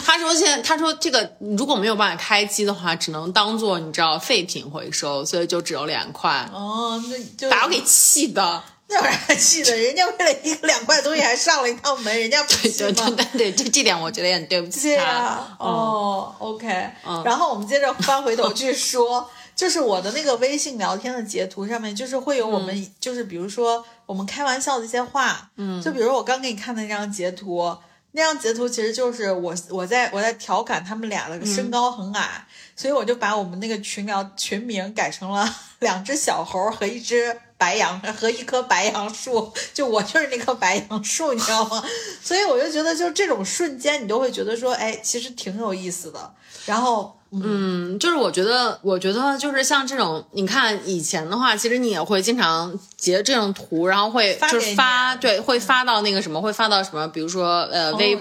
Speaker 1: 他说现在他说这个如果没有办法开机的话，只能当做你知道废品回收，所以就只有两块，
Speaker 2: 哦，那就
Speaker 1: 把我给气的。
Speaker 2: 那有啥气的？人家为了一个两块东西还上了一趟门，人家不行吗？
Speaker 1: 对对对，这这点我觉得也很对不起
Speaker 2: 对
Speaker 1: 他。
Speaker 2: 呀、哦，OK，、
Speaker 1: 嗯
Speaker 2: 然后我们接着翻回头去说，就是我的那个微信聊天的截图上面，就是会有我们，就是比如说我们开玩笑的一些话，嗯，就比如我刚给你看的那张截图，那张截图其实就是我我在我在调侃他们俩的身高很矮，所以我就把我们那个群聊群名改成了两只小猴和一只。白杨和一棵白杨树，就我就是那棵白杨树，你知道吗？所以我就觉得，就这种瞬间，你都会觉得说，哎，其实挺有意思的。然后，
Speaker 1: 嗯，就是我觉得，我觉得就是像这种，你看以前的话，其实你也会经常截这种图，然后会就是
Speaker 2: 发
Speaker 1: 发，对，会发到那个什么，会发到什么，比如说呃微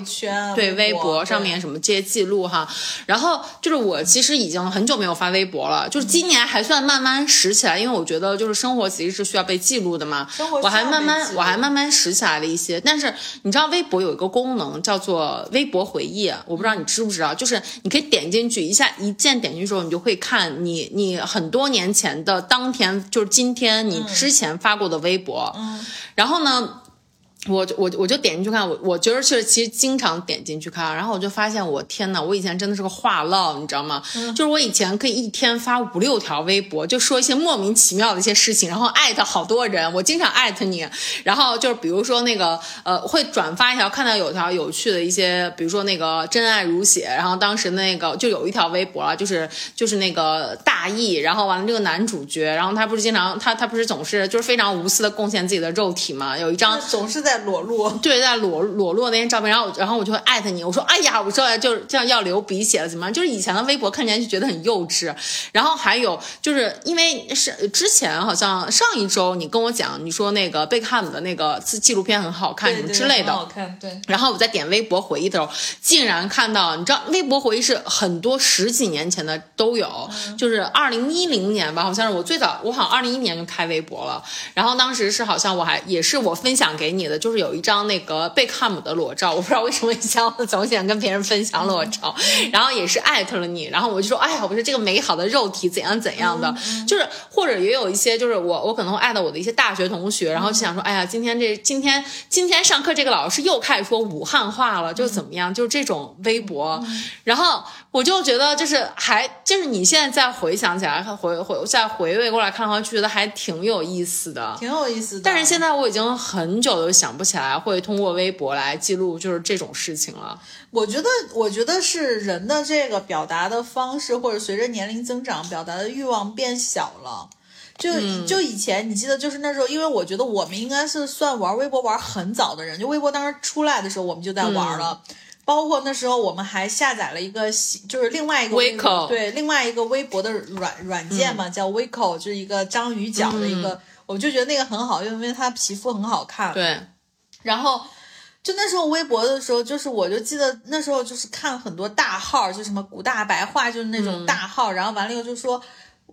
Speaker 1: 对微
Speaker 2: 博
Speaker 1: 博上面什么这些记录哈。然后就是我其实已经很久没有发微博了，就是今年还算慢慢拾起来，因为我觉得就是生活其实是需要被记录的嘛。
Speaker 2: 生活
Speaker 1: 我还慢慢我还慢慢拾起来了一些，但是你知道微博有一个功能叫做微博回忆，我不知道你知不知道，就是你可以点进去一下，一键点进去之后，你就会看你你很多年前的当天，就是今天你之前发过的微博，
Speaker 2: 嗯
Speaker 1: 然后呢。我就我我就点进去看，我我觉得是其实经常点进去看，然后我就发现我天呐，我以前真的是个话唠，你知道吗？就是我以前可以一天发五六条微博，就说一些莫名其妙的一些事情，然后艾特好多人，我经常艾特你，然后就是比如说那个呃会转发一条，看到有条有趣的一些，比如说那个真爱如血，然后当时那个就有一条微博啊，就是就是那个大义，然后完了这个男主角，然后他不是经常他他不是总是就是非常无私的贡献自己的肉体嘛，有一张
Speaker 2: 总是在裸露。
Speaker 1: 对，在裸裸露那些照片，然后然后我就会艾特你，我说哎呀，我说就是这样要流鼻血了，怎么样？就是以前的微博看起来就觉得很幼稚。然后还有就是因为是之前好像上一周你跟我讲，你说那个贝克汉姆的那个纪纪录片很好看什么之类的，
Speaker 2: 很好看，对。
Speaker 1: 然后我在点微博回忆的时候，竟然看到，你知道，微博回忆是很多十几年前的都有，就是二零一零年吧，好像是我最早，我好像二零一年就开微博了。然后当时是好像我还也是我分享给你的，就是有一张那个贝克汉姆的裸照，我不知道为什么以前我总喜欢跟别人分享裸照，然后也是艾特了你，然后我就说，哎呀，我说这个美好的肉体怎样怎样的，就是或者也有一些就是我我可能会艾特我的一些大学同学，然后就想说，哎呀，今天这今天今天上课这个老师又开始说武汉话了，就怎么样，就是这种微博，然后我就觉得就是还就是你现在再回想起来，回回再回味过来看的话，就觉得还挺有意思的。
Speaker 2: 挺有意思的。
Speaker 1: 但是现在我已经很久都想不起来会通过微博来记录就是这种事情了。
Speaker 2: 我觉得，我觉得是人的这个表达的方式，或者随着年龄增长，表达的欲望变小了。就就以前，你记得就是那时候，因为我觉得我们应该是算玩微博玩很早的人，就微博当时出来的时候，我们就在玩了。包括那时候，我们还下载了一个，就是另外一个微对，另外一个微博的软软件嘛，叫 Weico，就是一个章鱼脚的一个，我就觉得那个很好用，因为它皮肤很好看。
Speaker 1: 对，
Speaker 2: 然后就那时候微博的时候，就是我就记得那时候就是看很多大号，就什么古大白话，就是那种大号，然后完了以后就说。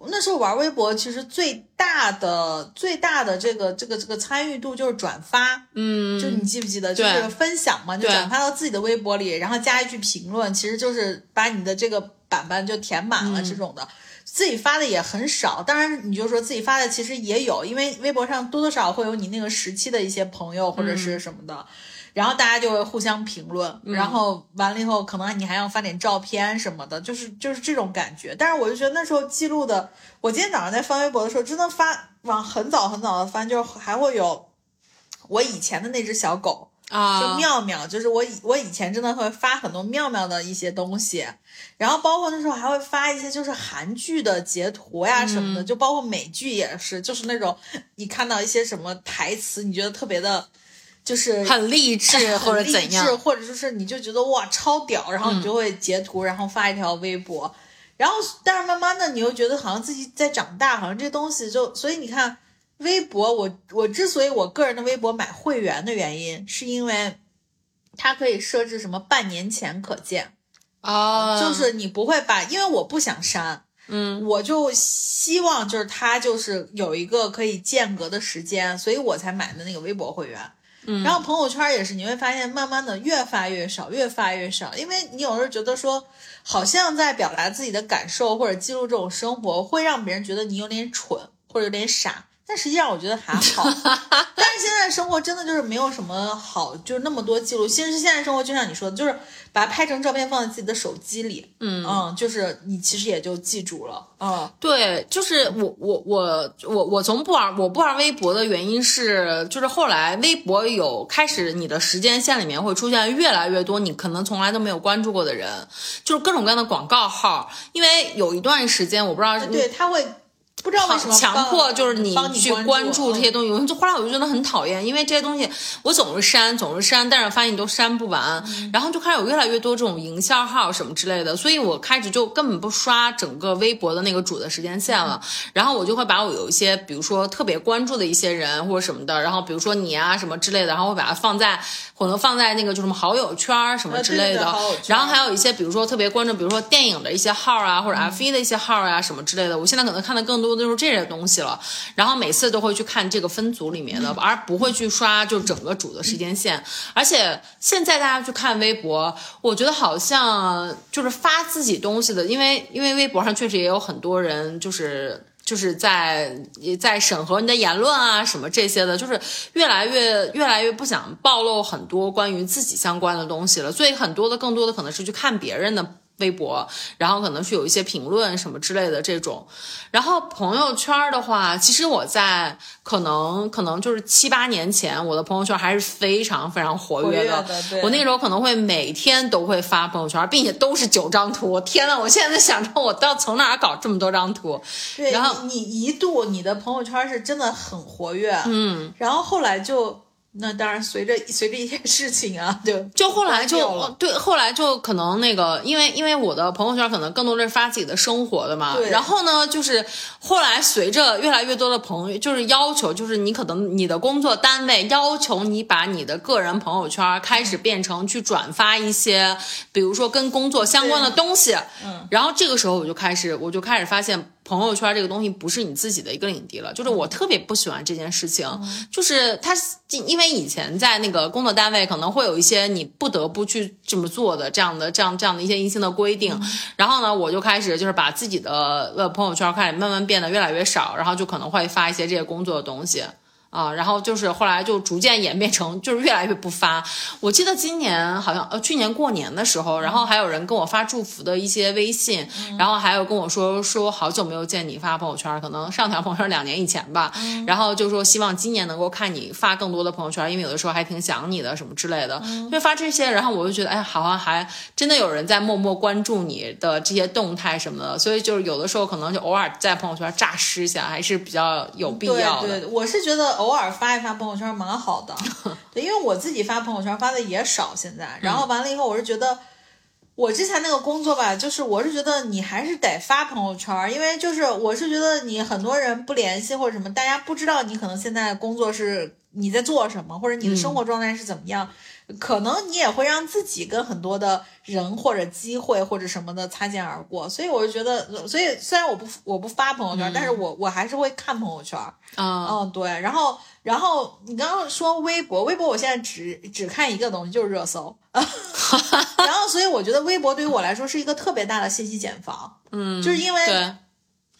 Speaker 2: 那时候玩微博，其实最大的、最大的这个、这个、这个参与度就是转发，
Speaker 1: 嗯，
Speaker 2: 就你记不记得，就是分享嘛，就转发到自己的微博里，然后加一句评论，其实就是把你的这个板板就填满了这种的。自己发的也很少，当然你就说自己发的其实也有，因为微博上多多少少会有你那个时期的一些朋友或者是什么的，然后大家就会互相评论，然后完了以后可能你还要发点照片什么的，就是就是这种感觉。但是我就觉得那时候记录的，我今天早上在翻微博的时候，真的发往很早很早的翻，就是还会有我以前的那只小狗。啊就
Speaker 1: 啊，
Speaker 2: 妙妙，就是我以我以前真的会发很多妙妙的一些东西，然后包括那时候还会发一些就是韩剧的截图呀什么的，就包括美剧也是，就是那种你看到一些什么台词，你觉得特别的，就是
Speaker 1: 很励志或者怎样，
Speaker 2: 或者就是你就觉得哇超屌，然后你就会截图，然后发一条微博，然后但是慢慢的你又觉得好像自己在长大，好像这东西就所以你看微博，我我之所以我个人的微博买会员的原因，是因为它可以设置什么半年前可见，
Speaker 1: 啊，
Speaker 2: 就是你不会把，因为我不想删。
Speaker 1: 嗯，
Speaker 2: 我就希望就是它就是有一个可以间隔的时间，所以我才买的那个微博会员。嗯，然后朋友圈也是，你会发现慢慢的越发越少，越发越少，因为你有时候觉得说，好像在表达自己的感受或者记录这种生活，会让别人觉得你有点蠢或者有点傻。但实际上我觉得还好，但是现在生活真的就是没有什么好，就是那么多记录。其实现在生活就像你说的，就是把它拍成照片放在自己的手机里，嗯就是你其实也就记住了，嗯。
Speaker 1: 对，就是我我我我我从不玩我不玩微博的原因是，就是后来微博有开始你的时间线里面会出现越来越多你可能从来都没有关注过的人，就是各种各样的广告号。因为有一段时间我不知道
Speaker 2: 对，他会不知道为什么
Speaker 1: 强迫就是你去关注这些
Speaker 2: 嗯
Speaker 1: 东西，我就后来我就觉得很讨厌，因为这些东西我总是删，总是删，但是发现你都删不完，
Speaker 2: 嗯。
Speaker 1: 然后就开始有越来越多这种营销号什么之类的，所以我开始就根本不刷整个微博的那个主的时间线了，然后我就会把我有一些比如说特别关注的一些人或者什么的，然后比如说你啊什么之类的，然后我把它放在可能放在那个就什么好友圈什么之类的，然后还有一些比如说特别关注，比如说电影的一些号啊，或者 F 一的一些号啊什么之类的。我现在可能看的更多的就是这些东西了，然后每次都会去看这个分组里面的，而不会去刷就整个主的时间线。而且现在大家去看微博，我觉得好像就是发自己东西的，因为因为微博上确实也有很多人就是。就是在在审核你的言论啊，什么这些的，就是越来越越来越不想暴露很多关于自己相关的东西了，所以很多的更多的可能是去看别人的微博，然后可能是有一些评论什么之类的这种。然后朋友圈的话，其实我在可能可能就是七八年前，我的朋友圈还是非常非常活跃的。
Speaker 2: 跃的
Speaker 1: 我那个时候可能会每天都会发朋友圈，并且都是九张图。天呐，我现在在想着我到从哪儿搞这么多张图？
Speaker 2: 对，
Speaker 1: 然后
Speaker 2: 你你一度你的朋友圈是真的很活跃，嗯，然后后来就那当然随着随着一些事情啊，就
Speaker 1: 就后来就对，后来就可能那个，因为因为我的朋友圈可能更多的是发自己的生活的嘛，
Speaker 2: 对
Speaker 1: 然后呢，就是后来随着越来越多的朋友，就是要求，就是你可能你的工作单位要求你把你的个人朋友圈开始变成去转发一些，比如说跟工作相关的东西，嗯，然后这个时候我就开始我就开始发现。朋友圈这个东西不是你自己的一个领地了，就是我特别不喜欢这件事情，就是他因为以前在那个工作单位可能会有一些你不得不去这么做的这样的这样这样的一些硬性的规定，然后呢，我就开始就是把自己的呃朋友圈开始慢慢变得越来越少，然后就可能会发一些这些工作的东西。啊，然后就是后来就逐渐演变成就是越来越不发。我记得今年好像呃去年过年的时候，然后还有人跟我发祝福的一些微信，然后还有跟我说说好久没有见你发朋友圈，可能上条朋友圈两年以前吧，然后就说希望今年能够看你发更多的朋友圈，因为有的时候还挺想你的什么之类的，就发这些，然后我就觉得哎，好像还真的有人在默默关注你的这些动态什么的，所以就是有的时候可能就偶尔在朋友圈诈尸一下，还是比较有必要的。
Speaker 2: 对对，我是觉得偶尔发一发朋友圈蛮好的，对，因为我自己发朋友圈发的也少现在，然后完了以后，我是觉得我之前那个工作吧，就是我是觉得你还是得发朋友圈，因为就是我是觉得你很多人不联系或者什么，大家不知道你可能现在工作是你在做什么，或者你的生活状态是怎么样。可能你也会让自己跟很多的人或者机会或者什么的擦肩而过，所以我就觉得，所以虽然我不我不发朋友圈，但是我我还是会看朋友圈。
Speaker 1: 啊，
Speaker 2: 嗯，对。然后，然后你刚刚说微博，微博我现在只只看一个东西，就是热搜。然后，所以我觉得微博对于我来说是一个特别大的信息茧房。
Speaker 1: 嗯，
Speaker 2: 就是因为
Speaker 1: 对。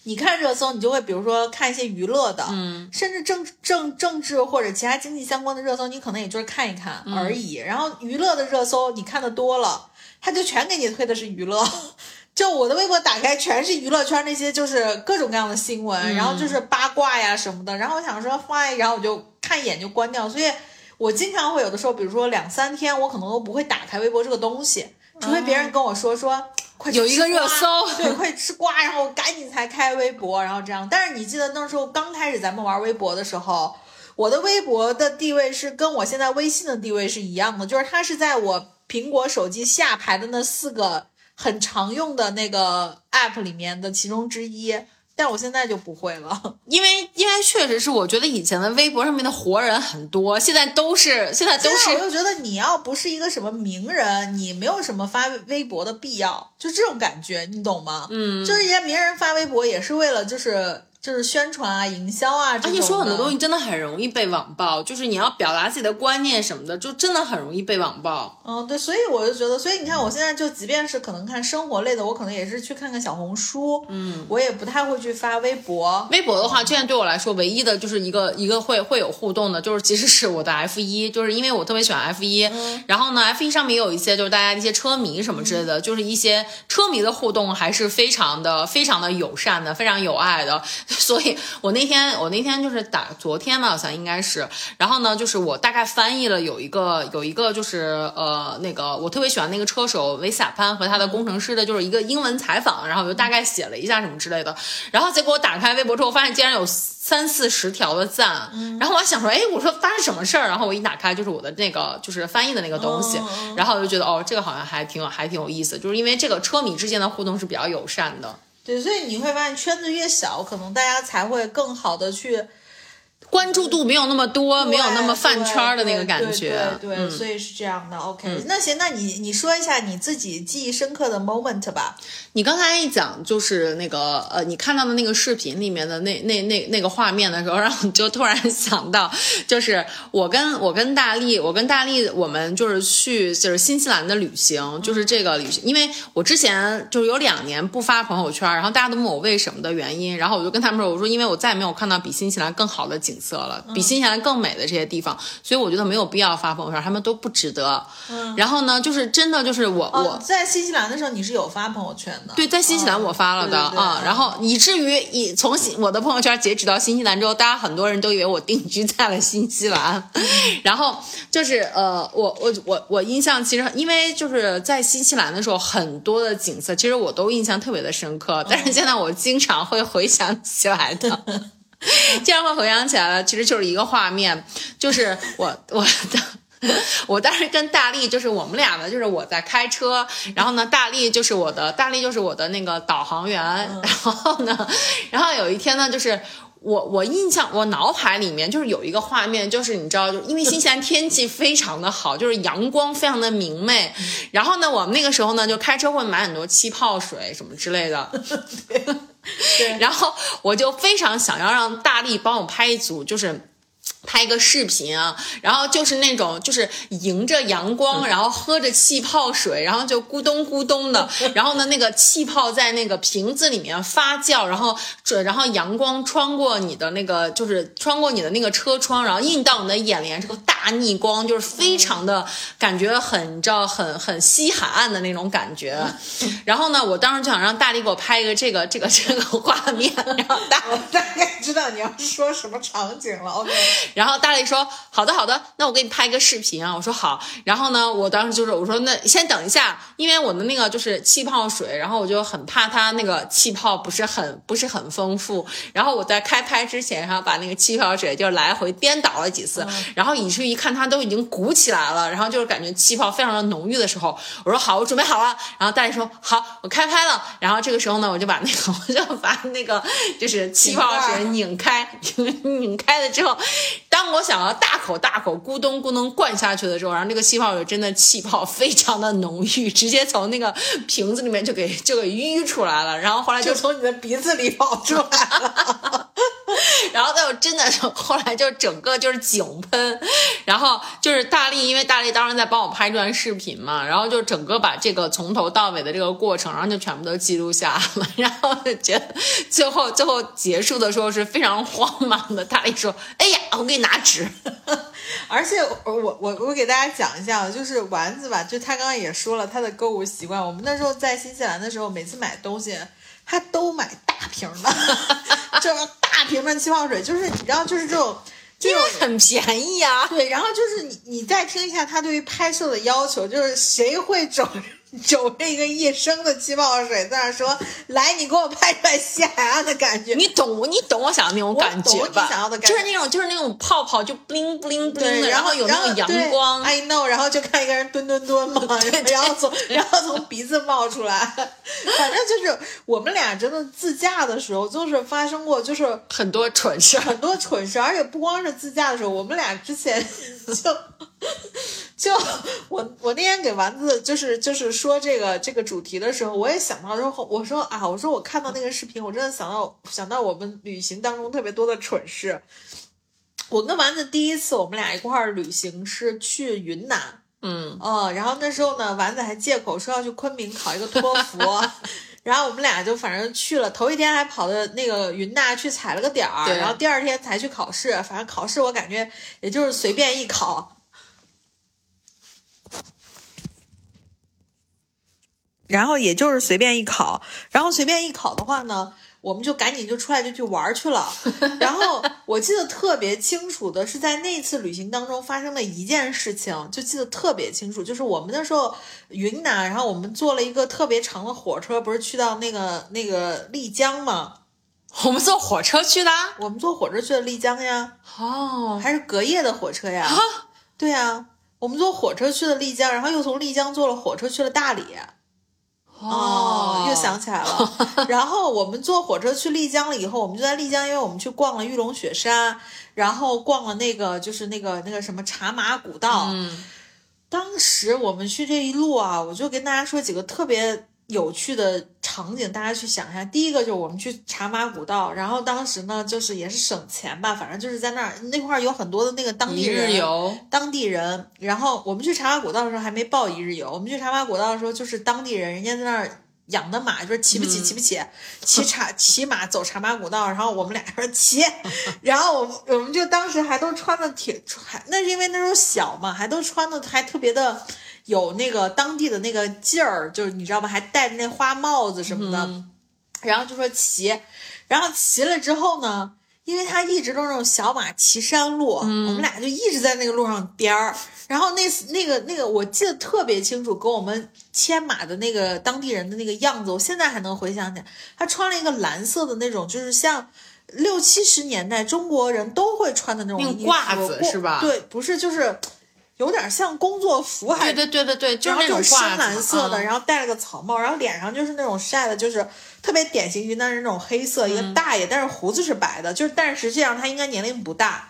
Speaker 2: 你看热搜，你就会比如说看一些娱乐的，
Speaker 1: 嗯，
Speaker 2: 甚至政政政治或者其他经济相关的热搜，你可能也就是看一看而已。然后娱乐的热搜你看的多了，他就全给你推的是娱乐。就我的微博打开全是娱乐圈那些就是各种各样的新闻，然后就是八卦呀什么的。然后我想说 fine，然后我就看一眼就关掉。所以我经常会有的时候，比如说两三天，我可能都不会打开微博这个东西，除非别人跟我说说。
Speaker 1: 有一个热搜，
Speaker 2: 对，快吃瓜，然后赶紧才开微博，然后这样。但是你记得那时候刚开始咱们玩微博的时候，我的微博的地位是跟我现在微信的地位是一样的，就是它是在我苹果手机下排的那四个很常用的那个 app 里面的其中之一。但我现在就不会了，
Speaker 1: 因为因为确实是，我觉得以前的微博上面的活人很多，现在都是现在都是。
Speaker 2: 我就觉得你要不是一个什么名人，你没有什么发微博的必要，就这种感觉，你懂吗？
Speaker 1: 嗯，
Speaker 2: 就是人家名人发微博也是为了就是。就是宣传啊，营销啊，而
Speaker 1: 且说很多东西真的很容易被网暴，就是你要表达自己的观念什么的，就真的很容易被网暴。
Speaker 2: 嗯，对，所以我就觉得，所以你看，我现在就即便是可能看生活类的，我可能也是去看看小红书，
Speaker 1: 嗯，
Speaker 2: 我也不太会去发微博。
Speaker 1: 微博的话，现在对我来说，唯一的就是一个一个会会有互动的，就是其实是我的 F 一，就是因为我特别喜欢 F 一，然后呢，F 一上面也有一些就是大家一些车迷什么之类的，就是一些车迷的互动还是非常的非常的友善的，非常有爱的，所以我。那天我那天就是打昨天吧，好像应该是，然后呢，就是我大概翻译了有一个有一个就是呃那个我特别喜欢那个车手维萨潘和他的工程师的，就是一个英文采访，然后我就大概写了一下什么之类的，然后结果我打开微博之后，发现竟然有三四十条的赞，然后我还想说，哎，我说发生什么事儿？然后我一打开就是我的那个就是翻译的那个东西，然后我就觉得哦，这个好像还挺有还挺有意思，就是因为这个车迷之间的互动是比较友善的。
Speaker 2: 对，所以你会发现圈子越小，可能大家才会更好的去。
Speaker 1: 关注度没有那么多，没有那么饭圈的那个感觉，
Speaker 2: 对，所以是这样的。OK，那行，那你你说一下你自己记忆深刻的 moment 吧。
Speaker 1: 你刚才一讲就是那个呃，你看到的那个视频里面的那那那那个画面的时候，让我就突然想到，就是我跟我跟大力，我跟大力，我们就是去就是新西兰的旅行，就是这个旅行，因为我之前就是有两年不发朋友圈，然后大家都问我为什么的原因，然后我就跟他们说，我说因为我再也没有看到比新西兰更好的景。色了，比新西兰更美的这些地方，所以我觉得没有必要发朋友圈，他们都不值得。
Speaker 2: 嗯，
Speaker 1: 然后呢，就是真的就是我我
Speaker 2: 在新西兰的时候，你是有发朋友圈的。
Speaker 1: 对，在新西兰我发了的啊，然后以至于以从我的朋友圈截止到新西兰之后，大家很多人都以为我定居在了新西兰。然后就是呃，我我我我印象其实因为就是在新西兰的时候，很多的景色其实我都印象特别的深刻，但是现在我经常会回想起来的。竟然会回想起来了，其实就是一个画面，就是我我的，我当时跟大力，就是我们俩呢，就是我在开车，然后呢，大力就是我的，大力就是我的那个导航员，然后呢，然后有一天呢，就是我我印象我脑海里面就是有一个画面，就是你知道，就因为新西兰天气非常的好，就是阳光非常的明媚，然后呢，我们那个时候呢就开车会买很多气泡水什么之类的。
Speaker 2: 对
Speaker 1: 然后我就非常想要让大力帮我拍一组，就是。拍一个视频啊，然后就是那种就是迎着阳光，然后喝着气泡水，然后就咕咚咕咚的，然后呢那个气泡在那个瓶子里面发酵，然后这然后阳光穿过你的那个就是穿过你的那个车窗，然后映到你的眼帘，这个大逆光就是非常的感觉很你知道很很西海岸的那种感觉。然后呢，我当时就想让大力给我拍一个这个这个这个画面，然后大
Speaker 2: 我大概知道你要说什么场景了。OK，
Speaker 1: 然后大力说：“好的，好的，那我给你拍个视频啊。”我说好。然后呢，我当时就是我说那先等一下，因为我的那个就是气泡水，然后我就很怕它那个气泡不是很不是很丰富。然后我在开拍之前，然后把那个气泡水就来回颠倒了几次，然后以至于一看它都已经鼓起来了，然后就是感觉气泡非常的浓郁的时候，我说好，我准备好了。然后大力说好，我开拍了。然后这个时候呢，我就把那个我就把那个就是气泡水拧开，拧开了之后，当我想要大口大口咕咚咕咚灌下去的时候，然后那个气泡水真的气泡非常的浓郁，直接从那个瓶子里面就给就给淤出来了。然后后来就
Speaker 2: 从你的鼻子里跑出来了。
Speaker 1: 然后就真的后来就整个就是井喷，然后就是大力，因为大力当时在帮我拍这段视频嘛，然后就整个把这个从头到尾的这个过程，然后就全部都记录下了，然后就觉得最后最后结束的时候是非常慌忙的。大力说：“哎呀，我给你拿纸。
Speaker 2: 而且我我我我给大家讲一下，就是丸子吧，就他刚刚也说了他的购物习惯。我们那时候在新西兰的时候，每次买东西他都买大瓶的，这 种大瓶的气泡水，就是你知道，就是这种这种。
Speaker 1: 很便宜啊。
Speaker 2: 对，然后就是你，你再听一下他对于拍摄的要求，就是谁会走 走这个一升的气泡水，在那说，来，你给我拍出来西海岸的感觉。
Speaker 1: 你懂我，你懂我想要那种感觉
Speaker 2: 我懂你
Speaker 1: 吧？
Speaker 2: 想要的感觉
Speaker 1: 就是那种，就是那种泡泡，就 bling bling bling，的，
Speaker 2: 然
Speaker 1: 后有那种阳光。
Speaker 2: ，I know，然后就看一个人蹲蹲蹲嘛 然后从然后从鼻子冒出来，反正就是我们俩真的自驾的时候，就是发生过就是
Speaker 1: 很多蠢事，
Speaker 2: 很多蠢事，而且不光是自驾的时候，我们俩之前就 就我我那天给丸子就是就是说这个这个主题的时候，我也想到之后，我说啊，我说我看到那个视频，我真的想到想到我们旅行当中特别多的蠢事。我跟丸子第一次我们俩一块儿旅行是去云南，
Speaker 1: 嗯，
Speaker 2: 哦，然后那时候呢，丸子还借口说要去昆明考一个托福，然后我们俩就反正去了，头一天还跑到那个云大去踩了个点儿，然后第二天才去考试，反正考试我感觉也就是随便一考。然后也就是随便一考，然后随便一考的话呢，我们就赶紧就出来就去玩去了。然后我记得特别清楚的是，在那次旅行当中发生的一件事情，就记得特别清楚，就是我们那时候云南，然后我们坐了一个特别长的火车，不是去到那个那个丽江吗？
Speaker 1: 我们坐火车去的啊。
Speaker 2: 我们坐火车去的丽江呀，
Speaker 1: 哦，
Speaker 2: 还是隔夜的火车呀？
Speaker 1: 啊，
Speaker 2: 对呀，我们坐火车去的丽江，然后又从丽江坐了火车去了大理。哦，又想起来了。然后我们坐火车去丽江了以后，我们就在丽江，因为我们去逛了玉龙雪山，然后逛了那个就是那个那个什么茶马古道。
Speaker 1: 嗯，
Speaker 2: 当时我们去这一路啊，我就跟大家说几个特别有趣的场景，大家去想一下。第一个就是我们去茶马古道，然后当时呢就是也是省钱吧，反正就是在那儿那块儿有很多的那个当地人
Speaker 1: 日游，
Speaker 2: 当地人，然后我们去茶马古道的时候还没报一日游，我们去茶马古道的时候就是当地人，人家在那儿养的马，就是骑不起，骑不起，骑茶骑马走茶马古道，然后我们俩说骑，然后我们我们就当时还都穿的挺，还那是因为那时候小嘛，还都穿的还特别的有那个当地的那个劲儿，就是你知道吧，还戴着那花帽子什么的，然后就说骑，然后骑了之后呢。因为他一直都是那种小马骑山路，我们俩就一直在那个路上颠儿。然后那次那个那个，我记得特别清楚，给我们牵马的那个当地人的那个样子，我现在还能回想起来。他穿了一个蓝色的那种，就是像六七十年代中国人都会穿的那种
Speaker 1: 那个褂子是吧
Speaker 2: 对，不是，就是有点像工作服，还
Speaker 1: 对对对对对，就是那种
Speaker 2: 深蓝色的，
Speaker 1: 嗯
Speaker 2: 然后戴了个草帽，然后脸上就是那种晒的，就是特别典型云南人那种黑色，一个
Speaker 1: 嗯
Speaker 2: 大爷，但是胡子是白的，就是但是实际上他应该年龄不大。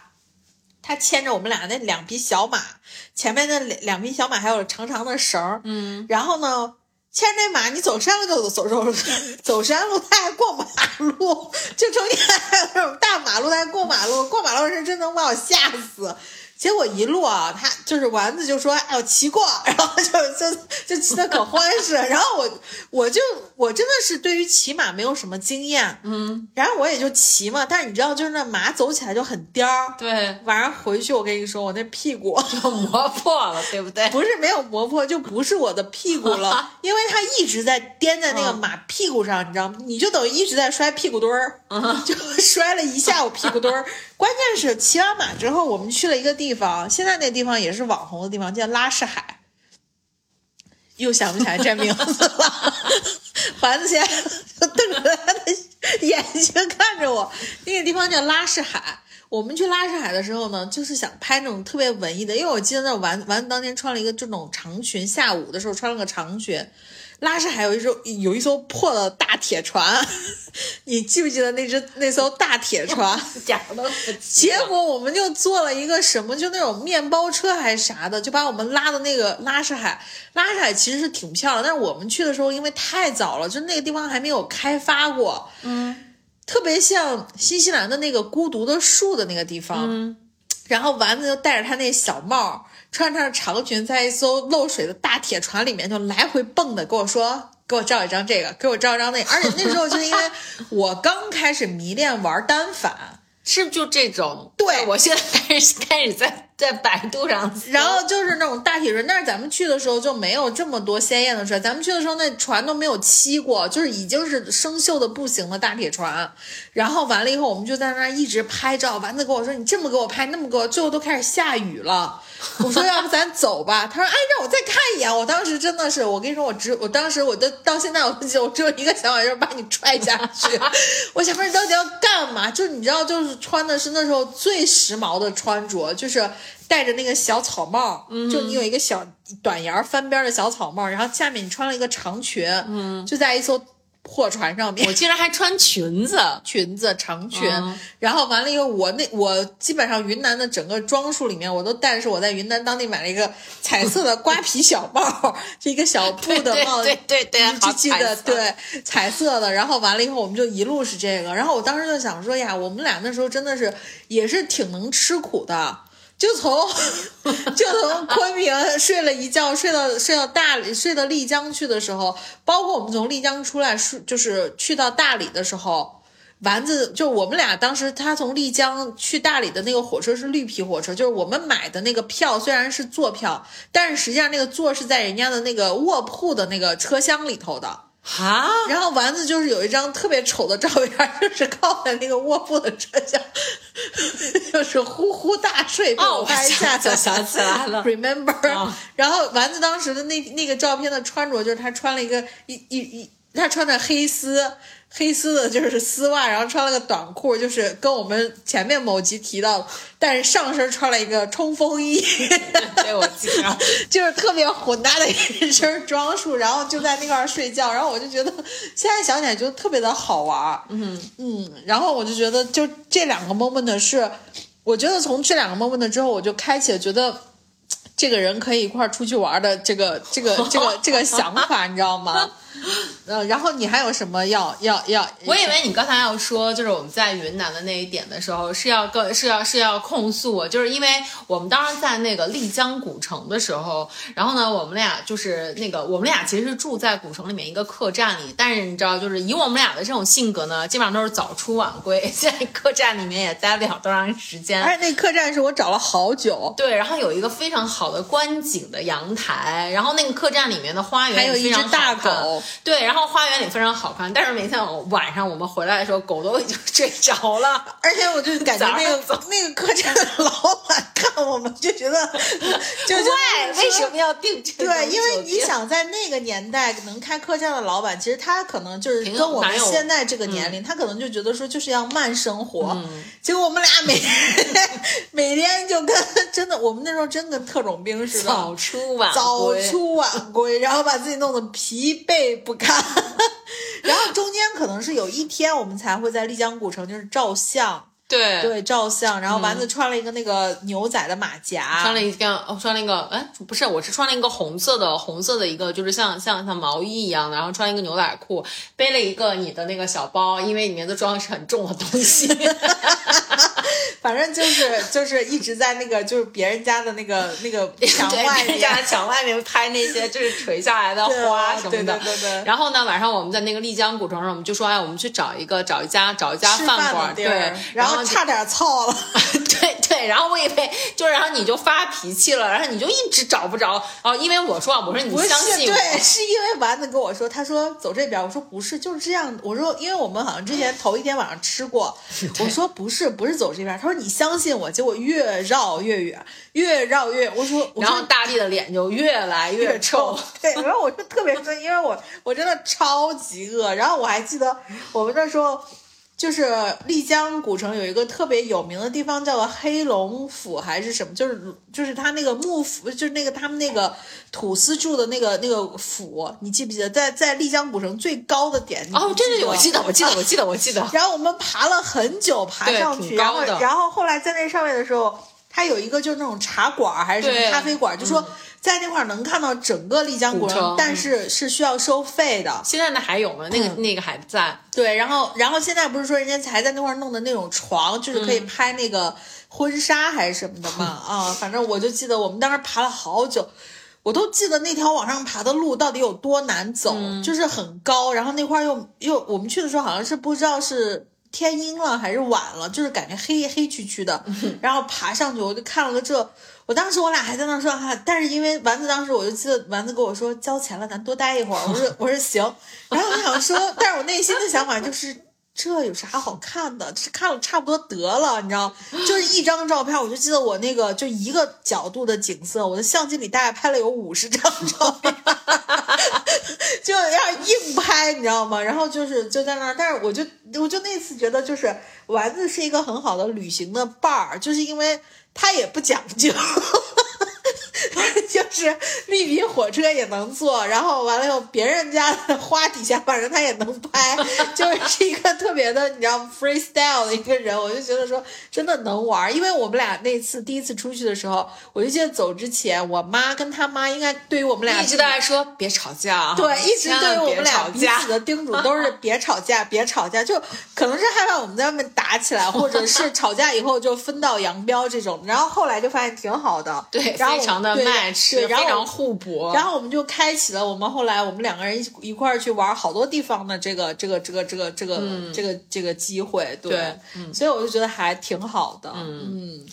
Speaker 2: 他牵着我们俩那两匹小马，前面那两两匹小马还有长长的绳儿，
Speaker 1: 嗯，
Speaker 2: 然后呢，牵着马，你走山路就走走走走山路，他还过马路，就中间还有那种大马路，他还过马路，过马路是真能把我吓死。结果一路啊，他就是丸子就说：“哎呦，骑过。”然后就就就骑得可欢实。然后我我就我真的是对于骑马没有什么经验，嗯，然后我也就骑嘛。但是你知道，就是那马走起来就很颠儿。
Speaker 1: 对，
Speaker 2: 晚上回去，我跟你说，我那屁股
Speaker 1: 就磨破了，对不对？
Speaker 2: 不是没有磨破，就不是我的屁股了，因为它一直在颠在那个马屁股上，你知道吗？你就等于一直在摔屁股墩儿，就摔了一下午屁股墩儿。关键是骑完马之后，我们去了一个地方，现在那地方也是网红的地方，叫拉市海。又想不起来这名字了，丸子现在瞪着他的眼睛看着我。那个地方叫拉市海。我们去拉市海的时候呢，就是想拍那种特别文艺的，因为我记得那丸丸子当天穿了一个这种长裙，下午的时候穿了个长裙。拉市海有一艘有一艘破的大铁船，你记不记得那只那艘大铁船？
Speaker 1: 假的。
Speaker 2: 结果我们就坐了一个什么，就那种面包车还是啥的，就把我们拉到那个拉市海。拉市海其实是挺漂亮，但是我们去的时候因为太早了，就那个地方还没有开发过。
Speaker 1: 嗯，
Speaker 2: 特别像新西兰的那个孤独的树的那个地方。
Speaker 1: 嗯，
Speaker 2: 然后丸子就戴着他那小帽，穿着长裙，在一艘漏水的大铁船里面就来回蹦的，跟我说：“给我照一张这个，给我照一张那个。”而且那时候就是因为我刚开始迷恋玩单反。
Speaker 1: 是不是就这种？
Speaker 2: 对
Speaker 1: 我现在开始开始在在百度上，
Speaker 2: 然后就是那种大铁船，但是咱们去的时候就没有这么多鲜艳的船，咱们去的时候那船都没有漆过，就是已经是生锈的不行的大铁船。然后完了以后，我们就在那儿一直拍照。丸子跟我说：“你这么给我拍，那么给我。”最后都开始下雨了。我说：“ 要不咱走吧？”他说：“哎，让我再看一眼。”我当时真的是，我跟你说，我只我当时我都到现在我都记得，我只有一个想法，就是把你踹下去。我想说你到底要干嘛？就是你知道，就是穿的是那时候最时髦的穿着，就是戴着那个小草帽，就你有一个小短檐翻边的小草帽，然后下面你穿了一个长裙，嗯，就在一艘破船上面
Speaker 1: 我。竟然还穿裙子，
Speaker 2: 裙子长裙，
Speaker 1: 嗯
Speaker 2: 然后完了以后，我那我基本上云南的整个装束里面，我都带的是我在云南当地买了一个彩色的瓜皮小帽，就一个小布的帽子，
Speaker 1: 对对对
Speaker 2: 你
Speaker 1: 好
Speaker 2: 记记得对彩色的。然后完了以后，我们就一路是这个。然后我当时就想说呀，我们俩那时候真的是也是挺能吃苦的。就从 就从昆明睡了一觉，睡到睡到大理，睡到丽江去的时候，包括我们从丽江出来，是就是去到大理的时候，丸子就我们俩当时他从丽江去大理的那个火车是绿皮火车，就是我们买的那个票虽然是坐票，但是实际上那个座是在人家的那个卧铺的那个车厢里头的。
Speaker 1: 哈，
Speaker 2: 然后丸子就是有一张特别丑的照片，就是靠在那个卧铺的车厢，就是呼呼大睡被
Speaker 1: 哦
Speaker 2: 我拍下
Speaker 1: 来了
Speaker 2: Remember？、
Speaker 1: 哦
Speaker 2: 然后丸子当时的那那个照片的穿着就是他穿了一个一一一，他穿的黑丝。黑丝的就是丝袜，然后穿了个短裤，就是跟我们前面某集提到，但是上身穿了一个冲锋衣，
Speaker 1: 对我记着。
Speaker 2: 就是特别混搭的一身装束，然后就在那块儿睡觉，然后我就觉得现在想起来就特别的好玩，嗯嗯，然后我就觉得就这两个 moment 是，我觉得从这两个 moment 之后，我就开启了觉得这个人可以一块儿出去玩的这个这个这个这个想法，你知道吗？呃，然后你还有什么要要要？
Speaker 1: 我以为你刚才要说，就是我们在云南的那一点的时候，是要跟是要是要控诉我，就是因为我们当时在那个丽江古城的时候，然后呢，我们俩就是那个我们俩其实是住在古城里面一个客栈里，但是你知道，就是以我们俩的这种性格呢，基本上都是早出晚归，在客栈里面也待不了多长时间。
Speaker 2: 而且那客栈是我找了好久，
Speaker 1: 对，然后有一个非常好的观景的阳台，然后那个客栈里面的花园
Speaker 2: 还有一只大
Speaker 1: 好对，然后花园里非常好看，但是每天晚上我们回来的时候，狗都已经 睡着了。
Speaker 2: 而且我就感觉那个那个客栈的老板看我们就觉得，就觉得
Speaker 1: 喂，为什么要订这种
Speaker 2: 对，因为你想在那个年代能开客栈的老板，其实他可能就是跟我们现在这个年龄，他可能就觉得说就是要慢生活。结果我们俩每天每天就跟真的，我们那时候真跟特种兵似的，
Speaker 1: 早出晚
Speaker 2: 早出晚归，然后把自己弄得疲惫不看。然后中间可能是有一天我们才会在丽江古城就是照相。
Speaker 1: 对
Speaker 2: 对照相，然后丸子穿了一个那个牛仔的马甲，
Speaker 1: 穿了一件，哦，穿了一个，哎，不是，我是穿了一个红色的，红色的一个，就是像像像毛衣一样的，然后穿了一个牛仔裤，背了一个你的那个小包，因为里面都装的是很重的东西。
Speaker 2: 反正就是就是一直在那个就是别人家的那个那个墙外面。
Speaker 1: 墙外面拍那些就是垂下来的花什么的。
Speaker 2: 对对对对
Speaker 1: 然后呢，晚上我们在那个丽江古城上，我们就说，哎，我们去找一个找一家找一家饭馆，对，
Speaker 2: 然
Speaker 1: 后就
Speaker 2: 后差点操了。
Speaker 1: 对对，然后我以为就是，然后你就发脾气了，然后你就一直找不着，哦，因为我说啊，我说你相信我，
Speaker 2: 对，是因为丸子跟我说，他说走这边，我说不是，就是这样。我说，因为我们好像之前头一天晚上吃过，我说不是，不是走这边。他说你相信我，结果越绕越远，越绕越远。我说，
Speaker 1: 然后大力的脸就越来越臭。。
Speaker 2: 对，然后我就特别生气，因为我我真的超级饿。然后我还记得我们那时候。就是丽江古城有一个特别有名的地方，叫做黑龙府还是什么？就是就是他那个幕府，就是那个他们那个土司住的那个那个府，你记不记得？在在丽江古城最高的点？
Speaker 1: 哦，
Speaker 2: 不
Speaker 1: 对对对，我记
Speaker 2: 得
Speaker 1: 得，我记得，我记得，我记得。
Speaker 2: 然后我们爬了很久，爬上去，然后然后后来在那上面的时候，它有一个就是那种茶馆还是什么咖啡馆，就说在那块儿能看到整个丽江古城，
Speaker 1: 古
Speaker 2: 但是是需要收费的。
Speaker 1: 现在那还有吗？那个、
Speaker 2: 嗯
Speaker 1: 那个还在。
Speaker 2: 对，然后然后现在不是说人家还在那块儿弄的那种床，就是可以拍那个婚纱还是什么的嘛？啊，反正我就记得我们当时爬了好久。我都记得那条往上爬的路到底有多难走，就是很高，然后那块儿又又我们去的时候好像是不知道是天阴了还是晚了，就是感觉黑黑黢黢的，然后爬上去我就看了个这，我当时我俩还在那说哈、但是因为丸子当时我就记得丸子跟我说交钱了，咱多待一会儿，我说 我说行，然后我想说，但是我内心的想法就是。这有啥好看的？是看了差不多得了，你知道，就是一张照片，我就记得我那个就一个角度的景色，我的相机里大概拍了有五十张照片，就要硬拍，你知道吗？然后就是就在那儿，但是我就我就那次觉得，就是丸子是一个很好的旅行的伴儿，就是因为他也不讲究。就是绿皮火车也能坐，然后完了以后别人家的花底下，反正他也能拍，就是是一个特别的，你知道 freestyle 的一个人，我就觉得说真的能玩儿，因为我们俩那次第一次出去的时候，我就记得走之前，我妈跟他妈应该对于我们俩
Speaker 1: 一直都在说别吵架啊，
Speaker 2: 对，一直对于我们俩彼此的叮嘱都是别吵架，别吵架，就可能是害怕我们在外面打起来，或者是 吵架以后就分道扬镳这种。然后后来就发现挺好的，
Speaker 1: 对，
Speaker 2: 然后
Speaker 1: 非常的
Speaker 2: 对
Speaker 1: match，
Speaker 2: 对，然后
Speaker 1: 非常互补。
Speaker 2: 然后我们就开启了我们后来我们两个人一一块儿去玩好多地方的这个这个这个这个这个、这个这个机会，对，
Speaker 1: 对
Speaker 2: 所以我就觉得还挺好的，嗯，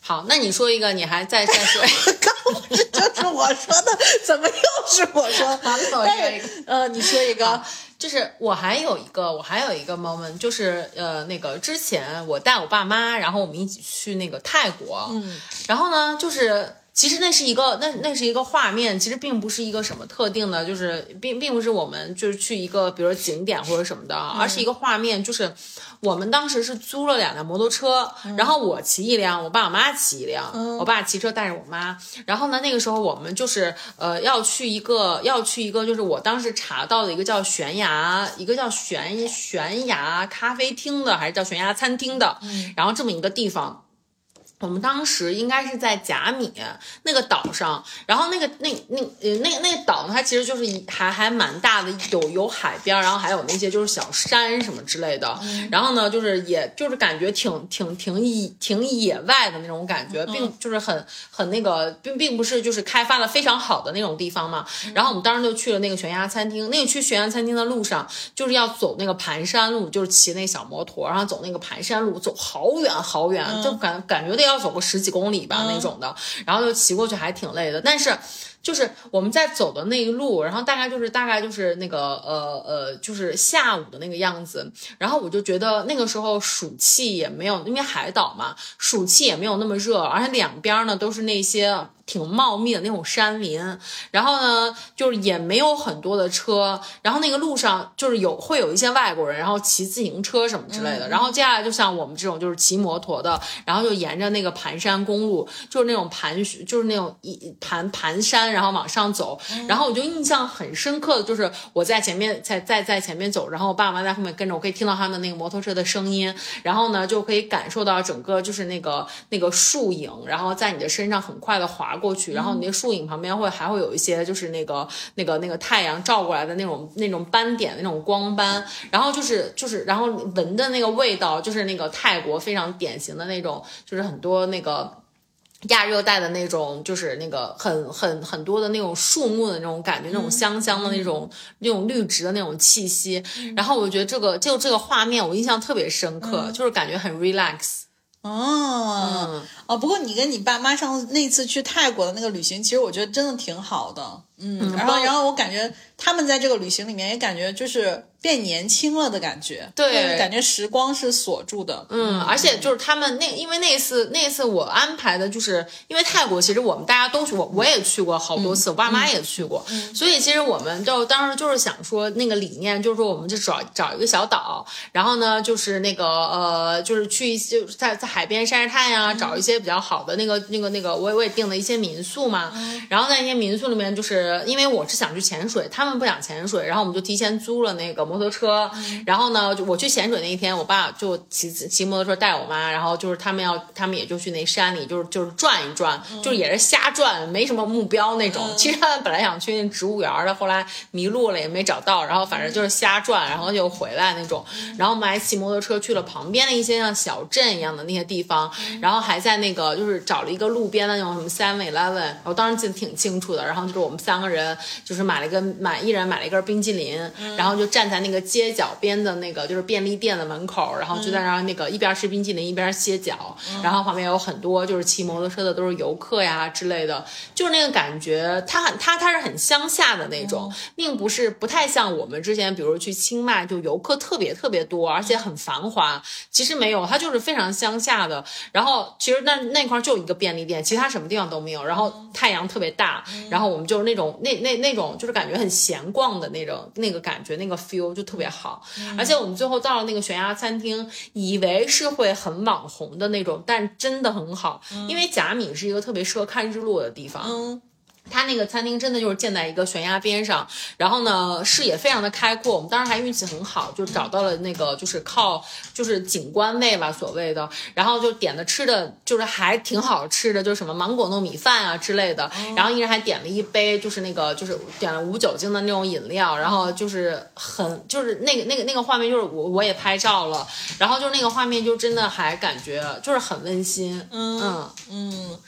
Speaker 1: 好，那你说一个，你还再再说一个。
Speaker 2: 刚不是就是我说的，怎么又是我说？
Speaker 1: 好那我
Speaker 2: 但
Speaker 1: 说一
Speaker 2: 是呃，你说一个，
Speaker 1: 就是我还有一个，我还有一个 moment，就是呃，那个之前我带我爸妈，然后我们一起去那个泰国，嗯，然后呢，就是其实那是一个那那是一个画面，其实并不是一个什么特定的，就是并并不是我们就是去一个比如说景点或者什么的，而是一个画面，就是我们当时是租了两辆摩托车，然后我骑一辆，我爸我妈骑一辆，我爸骑车带着我妈，然后呢，那个时候我们就是呃要去一个要去一个，就是我当时查到的一个叫悬崖，一个叫悬悬崖咖啡厅的，还是叫悬崖餐厅的，然后这么一个地方。我们当时应该是在甲米那个岛上，然后那个那那呃那个那个岛呢，它其实就是一还还蛮大的，有有海边，然后还有那些就是小山什么之类的。然后呢，就是也就是感觉挺挺挺野挺野外的那种感觉，并就是很很那个，并并不是就是开发的非常好的那种地方嘛。然后我们当时就去了那个悬崖餐厅，那个去悬崖餐厅的路上就是要走那个盘山路，就是骑那小摩托，然后走那个盘山路，走好远好远，就感感觉得要走个十几公里吧、那种的，然后就骑过去还挺累的，但是。就是我们在走的那一路，然后大概就是大概就是那个呃呃，就是下午的那个样子。然后我就觉得那个时候暑气也没有，因为海岛嘛，暑气也没有那么热，而且两边呢都是那些挺茂密的那种山林。然后呢，就是也没有很多的车，然后那个路上就是有会有一些外国人，然后骑自行车什么之类的。然后接下来就像我们这种就是骑摩托的，然后就沿着那个盘山公路，就是那种盘，就是那种一盘盘山。然后往上走，然后我就印象很深刻的就是我在前面在在在前面走，然后我爸妈在后面跟着，我可以听到他们的那个摩托车的声音，然后呢就可以感受到整个就是那个那个树影，然后在你的身上很快的划过去，然后你那树影旁边会还会有一些就是那个那个那个太阳照过来的那种那种斑点那种光斑，然后就是就是然后闻的那个味道就是那个泰国非常典型的那种，就是很多那个。亚热带的那种，就是那个很很很多的那种树木的那种感觉，那种香香的那种那种绿植的那种气息。然后我觉得这个就这个画面，我印象特别深刻，就是感觉很 relax。
Speaker 2: 哦，哦，不过你跟你爸妈上那次去泰国的那个旅行，其实我觉得真的挺好的。嗯，然后然后我感觉他们在这个旅行里面也感觉就是变年轻了的感觉，
Speaker 1: 对，
Speaker 2: 感觉时光是锁住的。
Speaker 1: 嗯，而且就是他们那，因为那次那次我安排的就是因为泰国，其实我们大家都去过，我也去过好多次，我爸妈也去过，所以其实我们就当时就是想说那个理念，就是说我们就找找一个小岛，然后呢就是那个呃就是去一些在在海边晒晒太阳，找一些比较好的那个那个那个我也我也订了一些民宿嘛，然后在一些民宿里面就是因为我是想去潜水，他们不想潜水，然后我们就提前租了那个摩托车，然后呢就我去潜水那一天，我爸就骑骑摩托车带我妈，然后就是他们要他们也就去那山里就是就是转一转，就是也是瞎转，没什么目标那种。其实他们本来想去那植物园的，后来迷路了也没找到，然后反正就是瞎转，然后就回来那种。然后我们还骑摩托车去了旁边的一些像小镇一样的那些地方，然后还在那个就是找了一个路边的那种什么 Seven Eleven，我当时记得挺清楚的。然后就是我们三个人就是买了一个买一人买了一根冰激凌，然后就站在那个街角边的那个就是便利店的门口，然后就在那儿那个一边吃冰激凌一边歇脚，然后旁边有很多就是骑摩托车的都是游客呀之类的，就是那个感觉，它很它它是很乡下的那种，并不是不太像我们之前比如去清迈就游客特别特别多，而且很繁华，其实没有，它就是非常乡下的。然后其实那那块就一个便利店，其他什么地方都没有。然后太阳特别大，然后我们就是那种那那那种就是感觉很闲逛的那种那个感觉，那个 feel 就特别好。而且我们最后到了那个悬崖餐厅，以为是会很网红的那种，但真的很好，因为贾米是一个特别适合看日落的地方。
Speaker 2: 嗯
Speaker 1: 它那个餐厅真的就是建在一个悬崖边上，然后呢视野非常的开阔。我们当时还运气很好，就找到了那个就是靠就是景观位吧所谓的，然后就点的吃的就是还挺好吃的，就是什么芒果糯米饭啊之类的。然后一人还点了一杯就是那个就是点了无酒精的那种饮料，然后就是很就是那个那个那个画面就是我我也拍照了，然后就是那个画面就真的还感觉就是很温馨。嗯
Speaker 2: 嗯。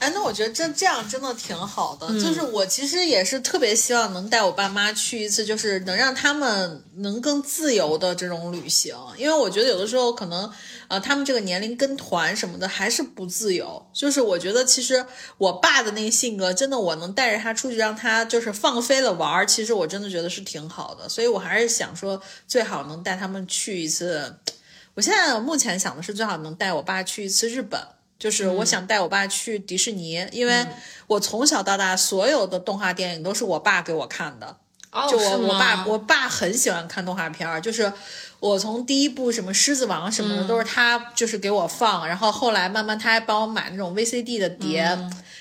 Speaker 2: 哎，那我觉得这这样真的挺好的。就是我其实也是特别希望能带我爸妈去一次，就是能让他们能更自由的这种旅行。因为我觉得有的时候可能，呃，他们这个年龄跟团什么的还是不自由。就是我觉得其实我爸的那个性格，真的我能带着他出去，让他就是放飞了玩儿，其实我真的觉得是挺好的。所以我还是想说，最好能带他们去一次。我现在目前想的是，最好能带我爸去一次日本。就是我想带我爸去迪士尼，因为我从小到大所有的动画电影都是我爸给我看的。
Speaker 1: 哦，
Speaker 2: 就我
Speaker 1: 是
Speaker 2: 我爸，我爸很喜欢看动画片儿，就是我从第一部什么狮子王什么的、都是他就是给我放，然后后来慢慢他还帮我买那种 VCD 的碟，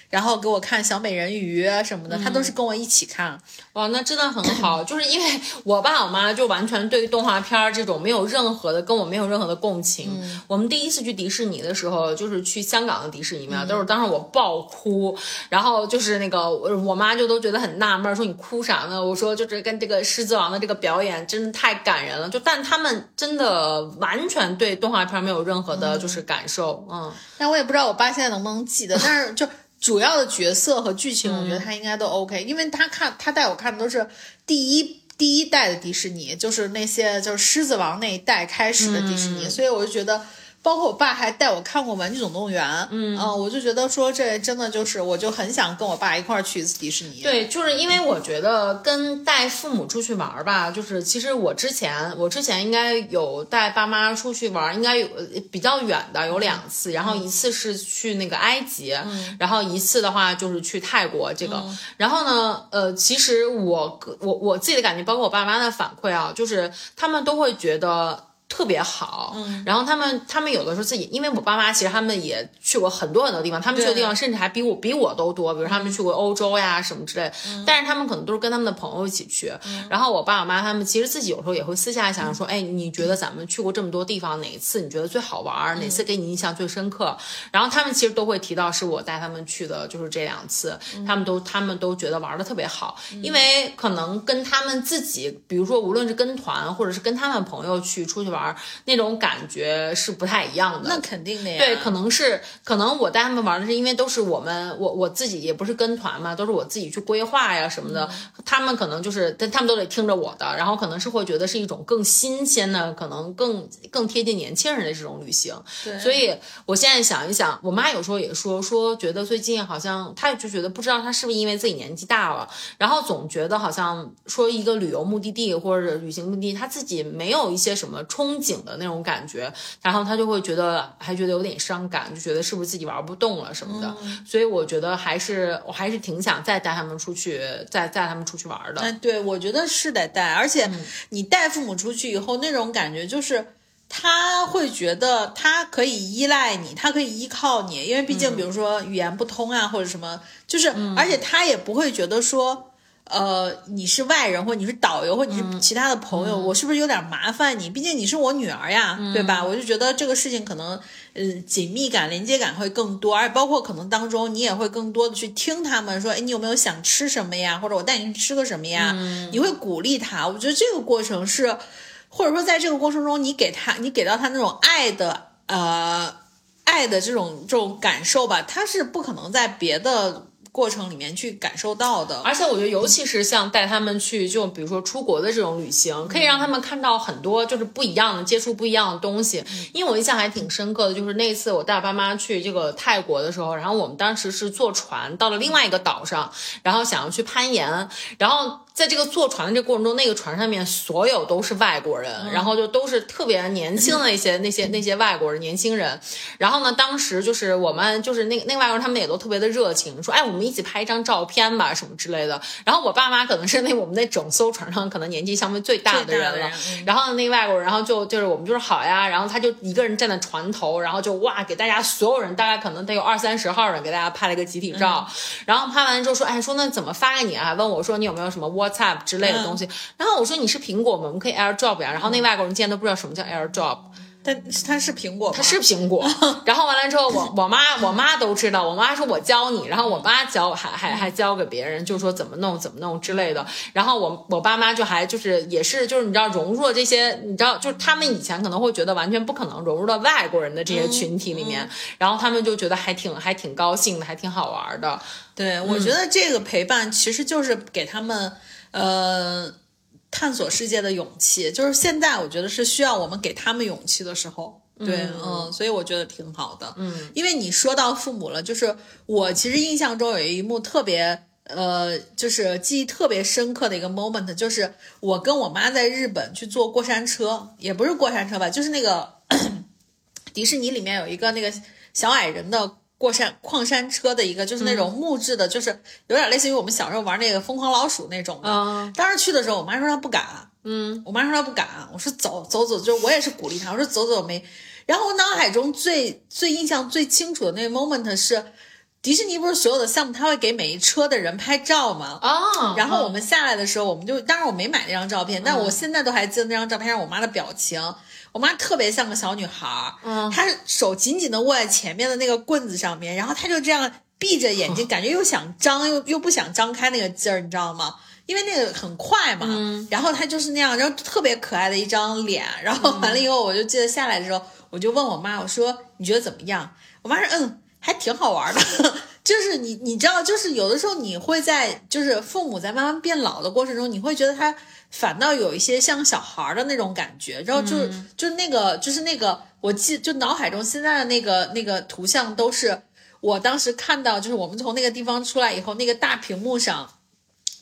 Speaker 2: 然后给我看小美人鱼什么的，他都是跟我一起看。
Speaker 1: 哇，那真的很好，就是因为我爸我妈就完全对于动画片儿这种没有任何的跟我没有任何的共情。我们第一次去迪士尼的时候，就是去香港的迪士尼嘛，都是当时我爆哭，然后就是那个我我妈就都觉得很纳闷儿，说你哭啥呢？我说就是跟这个狮子王的这个表演真的太感人了，就但他们真的完全对动画片儿没有任何的就是感受，嗯
Speaker 2: 但我也不知道我爸现在能不能记得，但是就主要的角色和剧情，我觉得他应该都 OK，、因为他看他带我看的都是第一第一代的迪士尼，就是那些就是狮子王那一代开始的迪士尼，所以我就觉得。包括我爸还带我看过《玩具总动员》，嗯我就觉得说这真的就是，我就很想跟我爸一块儿去一次迪士尼。
Speaker 1: 对，就是因为我觉得跟带父母出去玩儿吧，就是其实我之前我之前应该有带爸妈出去玩儿，应该有呃比较远的有两次，然后一次是去那个埃及，然后一次的话就是去泰国这个。然后呢，呃，其实我我我自己的感觉，包括我爸妈的反馈啊，就是他们都会觉得。特别好，然后他们他们有的时候自己，因为我爸妈其实他们也去过很多很多地方，他们去的地方甚至还比我比我都多，比如他们去过欧洲呀什么之类，但是他们可能都是跟他们的朋友一起去，然后我爸我妈他们其实自己有时候也会私下想想说，哎，你觉得咱们去过这么多地方，哪一次你觉得最好玩，哪次给你印象最深刻？然后他们其实都会提到是我带他们去的，就是这两次，他们都他们都觉得玩的特别好，因为可能跟他们自己，比如说无论是跟团或者是跟他们朋友去出去玩。那种感觉是不太一样的，
Speaker 2: 那肯定的呀。
Speaker 1: 对，可能是可能我带他们玩的是因为都是我们我我自己也不是跟团嘛，都是我自己去规划呀什么的。他们可能就是但他们都得听着我的，然后可能是会觉得是一种更新鲜的，可能更更贴近年轻人的这种旅行。
Speaker 2: 对，
Speaker 1: 所以我现在想一想，我妈有时候也说说觉得最近好像她就觉得不知道她是不是因为自己年纪大了，然后总觉得好像说一个旅游目的地或者旅行目的地，她自己没有一些什么憧憬。的那种感觉，然后他就会觉得还觉得有点伤感，就觉得是不是自己玩不动了什么的。所以我觉得还是我还是挺想再带他们出去，再带他们出去玩的。
Speaker 2: 哎，对，我觉得是得带，而且你带父母出去以后，那种感觉就是他会觉得他可以依赖你，他可以依靠你，因为毕竟比如说语言不通啊，或者什么，就是而且他也不会觉得说。呃，你是外人，或者你是导游，或者你是其他的朋友，我是不是有点麻烦你？毕竟你是我女儿呀，对吧？我就觉得这个事情可能，呃，紧密感、连接感会更多，而包括可能当中你也会更多的去听他们说，哎，你有没有想吃什么呀？或者我带你去吃个什么呀？你会鼓励他。我觉得这个过程是，或者说在这个过程中，你给他，你给到他那种爱的，呃，爱的这种这种感受吧，他是不可能在别的。过程里面去感受到的，
Speaker 1: 而且我觉得，尤其是像带他们去，就比如说出国的这种旅行，可以让他们看到很多就是不一样的，接触不一样的东西。因为我印象还挺深刻的，就是那次我带我爸妈去这个泰国的时候，然后我们当时是坐船到了另外一个岛上，然后想要去攀岩，然后。在这个坐船的这过程中，那个船上面所有都是外国人，然后就都是特别年轻的一些 那些那些外国人年轻人。然后呢，当时就是我们就是那那外国人，他们也都特别的热情，说哎，我们一起拍一张照片吧，什么之类的。然后我爸妈可能是那我们那整艘船上可能年纪相对最大的人了。然后那外国人，然后就就是我们就是好呀，然后他就一个人站在船头，然后就哇给大家所有人大概可能得有二三十号人给大家拍了一个集体照。然后拍完之后说，哎，说那怎么发给你啊？问我说你有没有什么 WhatsApp 之类的东西，然后我说你是苹果吗？我们可以 AirDrop 呀。然后那外国人竟然都不知道什么叫 AirDrop，
Speaker 2: 但他是苹果，
Speaker 1: 他是苹果。然后完了之后，我我妈我妈都知道，我妈说我教你，然后我妈教还还还教给别人，就说怎么弄怎么弄之类的。然后我我爸妈就还就是也是就是你知道融入了这些，你知道就是他们以前可能会觉得完全不可能融入到外国人的这些群体里面，然后他们就觉得还挺还挺高兴的，还挺好玩的。
Speaker 2: 对，我觉得这个陪伴其实就是给他们。呃，探索世界的勇气，就是现在我觉得是需要我们给他们勇气的时候。对，嗯，所以我觉得挺好的。
Speaker 1: 嗯，
Speaker 2: 因为你说到父母了，就是我其实印象中有一幕特别，呃，就是记忆特别深刻的一个 moment，就是我跟我妈在日本去坐过山车，也不是过山车吧，就是那个 迪士尼里面有一个那个小矮人的。过山矿山车的一个，就是那种木质的，就是有点类似于我们小时候玩那个疯狂老鼠那种的。当时去的时候，我妈说她不敢。
Speaker 1: 嗯，
Speaker 2: 我妈说她不敢。我说走走走，就我也是鼓励她。我说走走没。然后我脑海中最最印象最清楚的那个 moment 是，迪士尼不是所有的项目他会给每一车的人拍照吗？
Speaker 1: 啊。
Speaker 2: 然后我们下来的时候，我们就当然我没买那张照片，但我现在都还记得那张照片上我妈的表情。我妈特别像个小女孩儿，嗯，她手紧紧的握在前面的那个棍子上面，然后她就这样闭着眼睛，感觉又想张又又不想张开那个劲儿，你知道吗？因为那个很快嘛，嗯，然后她就是那样，然后特别可爱的一张脸，然后完了以后，我就记得下来的时候，我就问我妈，我说你觉得怎么样？我妈说，嗯，还挺好玩的，就是你你知道，就是有的时候你会在就是父母在慢慢变老的过程中，你会觉得他。反倒有一些像小孩的那种感觉，然后就是就那个就是那个，我记就脑海中现在的那个那个图像都是我当时看到，就是我们从那个地方出来以后，那个大屏幕上，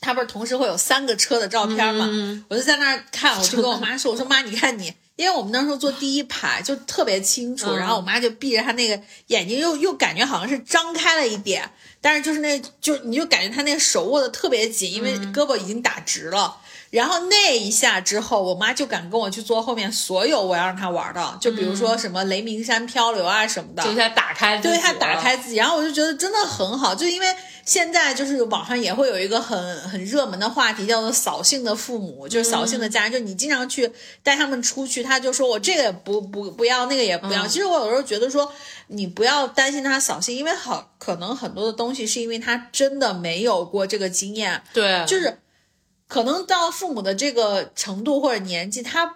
Speaker 2: 他不是同时会有三个车的照片吗？我就在那儿看，我就跟我 妈说：“我说妈，你看你。”因为我们那时候坐第一排就特别清楚，
Speaker 1: 嗯
Speaker 2: 然后我妈就闭着她那个眼睛又，又感觉好像是张开了一点，但是就是那就你就感觉她那个手握的特别紧，因为
Speaker 1: 嗯
Speaker 2: 胳膊已经打直了。然后那一下之后，我妈就敢跟我去做后面所有我要让她玩的，就比如说什么雷鸣山漂流啊什么的，
Speaker 1: 就她打开
Speaker 2: 对她打开自己，然后我就觉得真的很好，就因为现在就是网上也会有一个很很热门的话题，叫做扫兴的父母，就是扫兴的家人，就你经常去带他们出去，他就说我这个也不不不要，那个也不要。其实我有时候觉得说，你不要担心他扫兴，因为好可能很多的东西是因为他真的没有过这个经验，
Speaker 1: 对，
Speaker 2: 就是可能到父母的这个程度或者年纪，他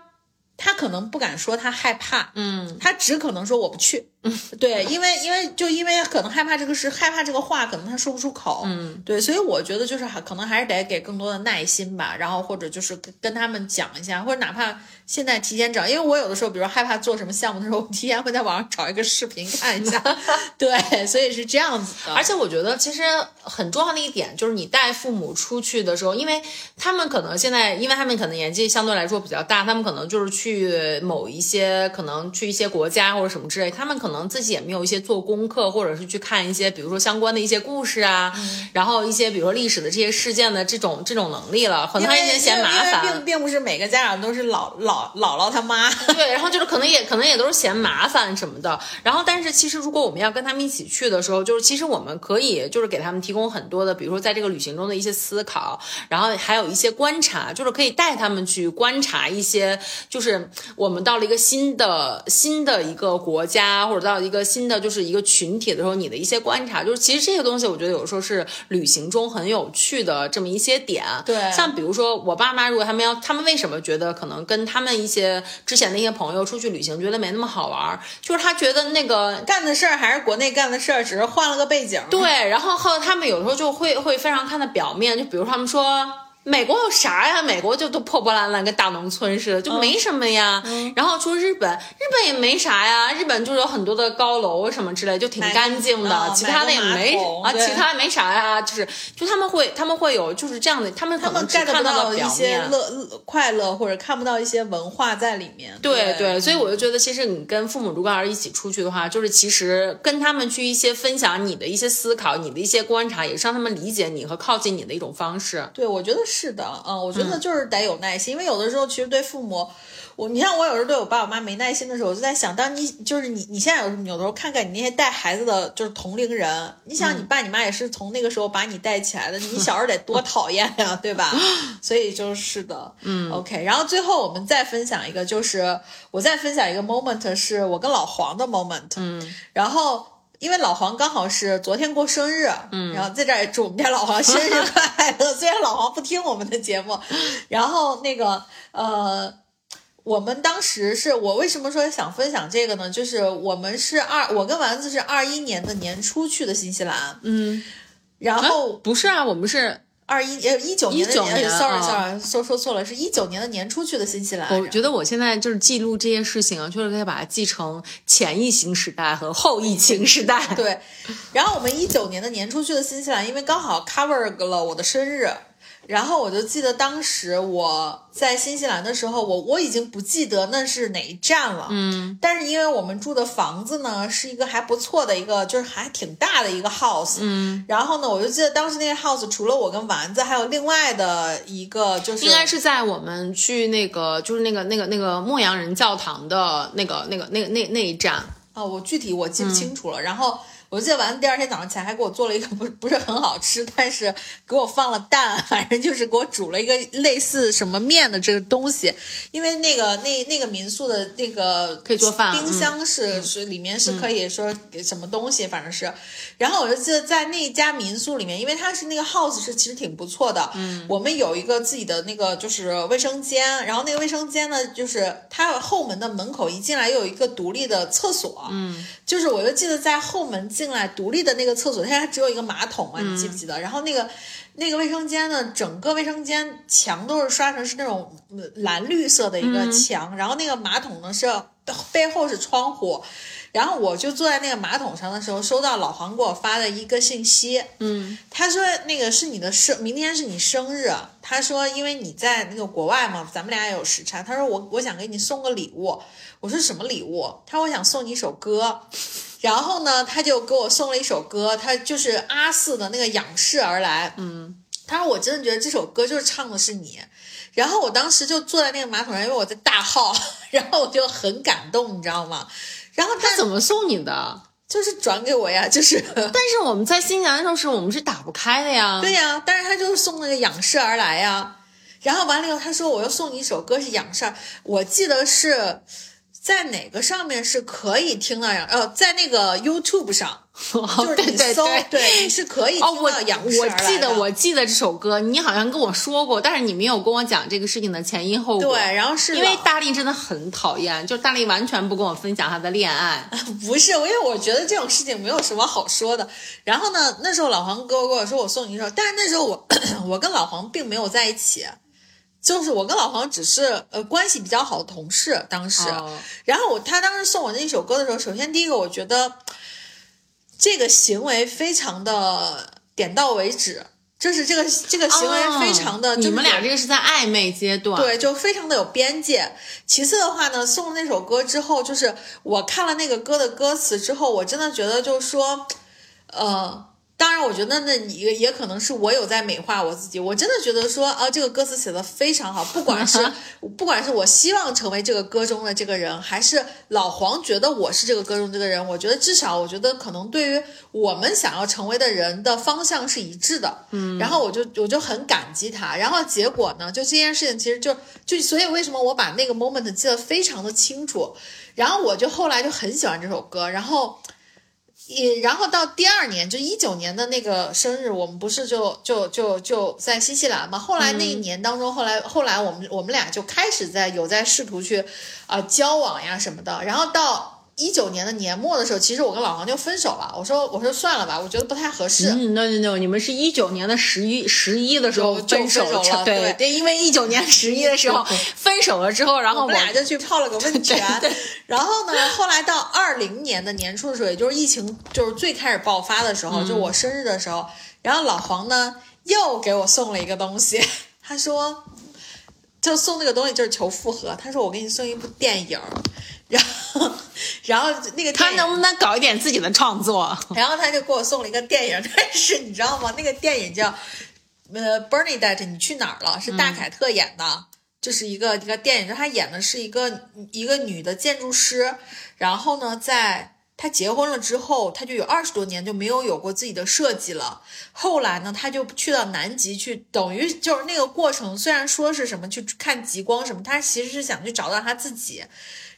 Speaker 2: 他可能不敢说他害怕，
Speaker 1: 嗯，
Speaker 2: 他只可能说我不去，对，因为因为就因为可能害怕这个事，害怕这个话，可能他说不出口，
Speaker 1: 嗯，
Speaker 2: 对，所以我觉得就是还可能还是得给更多的耐心吧，然后或者就是跟跟他们讲一下，或者哪怕现在提前找，因为我有的时候，比如害怕做什么项目的时候，我提前会在网上找一个视频看一下，对，所以是这样子的，
Speaker 1: 而且我觉得其实很重要的一点就是你带父母出去的时候，因为他们可能现在，因为他们可能年纪相对来说比较大，他们可能就是去某一些可能去一些国家或者什么之类，他们可能自己也没有一些做功课，或者是去看一些比如说相关的一些故事啊，然后一些比如说历史的这些事件的这种这种能力了，可能他已经嫌麻烦
Speaker 2: 并。并不是每个家长都是老老姥姥他妈，
Speaker 1: 对，然后就是可能也可能也都是嫌麻烦什么的。然后，但是其实如果我们要跟他们一起去的时候，就是其实我们可以就是给他们提供很多的，比如说在这个旅行中的一些思考，然后还有一些观察，就是可以带他们去观察一些，就是我们到了一个新的新的一个国家，或者到一个新的就是一个群体的时候，你的一些观察，就是其实这些东西，我觉得有时候是旅行中很有趣的这么一些点。
Speaker 2: 对
Speaker 1: 像比如说我爸妈，如果他们要，他们为什么觉得可能跟他们一些之前的一些朋友出去旅行，觉得没那么好玩儿，就是他觉得那个
Speaker 2: 干的事儿还是国内干的事儿，只是换了个背景，
Speaker 1: 对，然后后他们有时候就会会非常看的表面，就比如他们说。美国有啥呀？美国就都破破烂烂，跟大农村似的，就没什么呀。然后说日本，日本也没啥呀，日本就有很多的高楼什么之类，就挺干净的，
Speaker 2: 嗯
Speaker 1: 其他的也没啊，其他没啥呀。就是就他们会他们会有就是这样的，他们可能只
Speaker 2: get
Speaker 1: 看
Speaker 2: 不到
Speaker 1: 到了表
Speaker 2: 一些
Speaker 1: 面。
Speaker 2: 乐乐快乐，或者看不到一些文化在里面。
Speaker 1: 对
Speaker 2: 对，
Speaker 1: 所以我就觉得，其实你跟父母如果要是一起出去的话，就是其实跟他们去一些分享你的一些思考、你的一些观察，也是让他们理解你和靠近你的一种方式。
Speaker 2: 对，我觉得是的，嗯，我觉得就是得有耐心，因为有的时候其实对父母，我你像我有时候对我爸我妈没耐心的时候，我就在想，当你就是你你现在有有的时候看看你那些带孩子的就是同龄人，你想你爸你妈也是从那个时候把你带起来的，你小时候得多 讨厌呀，对吧？所以就是的，嗯，OK。然后最后我们再分享一个，就是我再分享一个 moment，是我跟老黄的 moment，嗯，然后。因为老黄刚好是昨天过生日，嗯，然后在这儿也祝我们家老黄生日 快乐。虽然老黄不听我们的节目，然后那个呃，我们当时是我为什么说想分享这个呢？就是我们是二，我跟丸子是二一年的年初去的新西兰，
Speaker 1: 嗯，
Speaker 2: 然后
Speaker 1: 不是啊，我们是
Speaker 2: 二一呃一九年的
Speaker 1: 年
Speaker 2: ，sorry
Speaker 1: 啊
Speaker 2: sorry 说说错了，是一九年的年初去的新西兰。
Speaker 1: 我觉得我现在就是记录这些事情啊，就是可以把它记成前疫情时代和后疫情时代。
Speaker 2: 对，然后我们一九年的年初去的新西兰，因为刚好 cover 了我的生日，然后我就记得当时我在新西兰的时候，我我已经不记得那是哪一站了，嗯，但是因为我们住的房子呢是一个还不错的一个，就是还挺大的一个 house，嗯，然后呢，我就记得当时那个 house 除了我跟丸子，还有另外的一个就是
Speaker 1: 应该是在我们去那个就是那个那个那个牧羊人教堂的那个那个那个那那一站，
Speaker 2: 啊，我具体我记不清楚了。然后我记得丸子第二天早上起来还给我做了一个不不是很好吃，但是给我放了蛋，反正就是给我煮了一个类似什么面的这个东西。因为那个那那个民宿的那个
Speaker 1: 可以做饭
Speaker 2: 冰箱是、是里面是可以说给什么东西，反正是。然后我就记得在那家民宿里面，因为它是那个 house 是其实挺不错的，嗯，我们有一个自己的那个就是卫生间，然后那个卫生间呢，就是它后门的门口一进来又有一个独立的厕所，嗯，就是我就记得在后门进来独立的那个厕所，它只有一个马桶嘛，你记不记得？然后那个。那个卫生间呢，整个卫生间墙都是刷成是那种呃蓝绿色的一个墙，然后那个马桶呢是背后是窗户，然后我就坐在那个马桶上的时候，收到老黄给我发的一个信息，
Speaker 1: 嗯，
Speaker 2: 他说那个是你的生，明天是你生日。他说因为你在那个国外嘛，咱们俩也有时差。他说我我想给你送个礼物。我说什么礼物？他说我想送你一首歌。然后呢，他就给我送了一首歌，他就是阿四的那个《仰视而来》。
Speaker 1: 嗯，
Speaker 2: 他说我真的觉得这首歌就是唱的是你。然后我当时就坐在那个马桶上，因为我在大号，然后我就很感动，你知道吗？然后他
Speaker 1: 怎么送你的？
Speaker 2: 就是转给我呀，就是。
Speaker 1: 但是我们在新疆的时候是我们是打不开的呀。
Speaker 2: 对呀，但是他就是送那个仰视而来呀。然后完了以后，他说我又送你一首歌是仰视，我记得是在哪个上面是可以听到仰，呃，在那个 YouTube 上，就是
Speaker 1: 对
Speaker 2: 你搜，
Speaker 1: 对对
Speaker 2: 对，你是可以
Speaker 1: 哦，我
Speaker 2: 听到仰视
Speaker 1: 我。记得我记得这首歌，你好像跟我说过，但是你没有跟我讲这个事情的前因后果。
Speaker 2: 对，然后是
Speaker 1: 因为大力真的很讨厌，就大力完全不跟我分享他的恋爱。
Speaker 2: 不是，因为我觉得这种事情没有什么好说的。然后呢，那时候老黄哥跟我说我送你一首，但是那时候我 我跟老黄并没有在一起，就是我跟老黄只是呃关系比较好的同事，当时。
Speaker 1: 哦
Speaker 2: 然后我他当时送我那首歌的时候，首先第一个我觉得这个行为非常的点到为止，就是这个这个行为非常的、
Speaker 1: 哦
Speaker 2: 就是
Speaker 1: 你们俩这个是在暧昧阶段。
Speaker 2: 对，就非常的有边界。其次的话呢，送了那首歌之后，就是我看了那个歌的歌词之后，我真的觉得就是说，呃。当然，我觉得那也也可能是我有在美化我自己。我真的觉得说，啊，这个歌词写的非常好，不管是 不管是我希望成为这个歌中的这个人，还是老黄觉得我是这个歌中这个人，我觉得至少我觉得可能对于我们想要成为的人的方向是一致的。嗯，然后我就我就很感激他。然后结果呢，就这件事情其实就就所以为什么我把那个 moment 记得非常的清楚，然后我就后来就很喜欢这首歌，然后。也，然后到第二年，就一九年的那个生日，我们不是就就就就在新西兰嘛？后来那一年当中，后来后来我们我们俩就开始在有在试图去啊、呃交往呀什么的。然后到一九年的年末的时候，其实我跟老黄就分手了。我说我说算了吧，我觉得不太合适。
Speaker 1: 嗯，no no no，你们是一九年的十一十一的时候分手
Speaker 2: 了。对
Speaker 1: 对。对，因为一九年十一的时候分手了之后，然后
Speaker 2: 我们俩就去泡了个温泉，然后呢，后来到二零年的年初的时候，也就是疫情就是最开始爆发的时候，就我生日的时候，然后老黄呢又给我送了一个东西，他说就送那个东西就是求复合，他说我给你送一部电影儿，然后然后那个
Speaker 1: 他能不能搞一点自己的创作？
Speaker 2: 然后他就给我送了一个电影，但是你知道吗？那个电影叫呃《Bernadette，你去哪儿了》，是大凯特演的，就是一个一个电影，就他演的是一个一个女的建筑师，然后呢，在她结婚了之后，她就有二十多年就没有有过自己的设计了。后来呢，她就去到南极去，等于就是那个过程，虽然说是什么去看极光什么，她其实是想去找到她自己。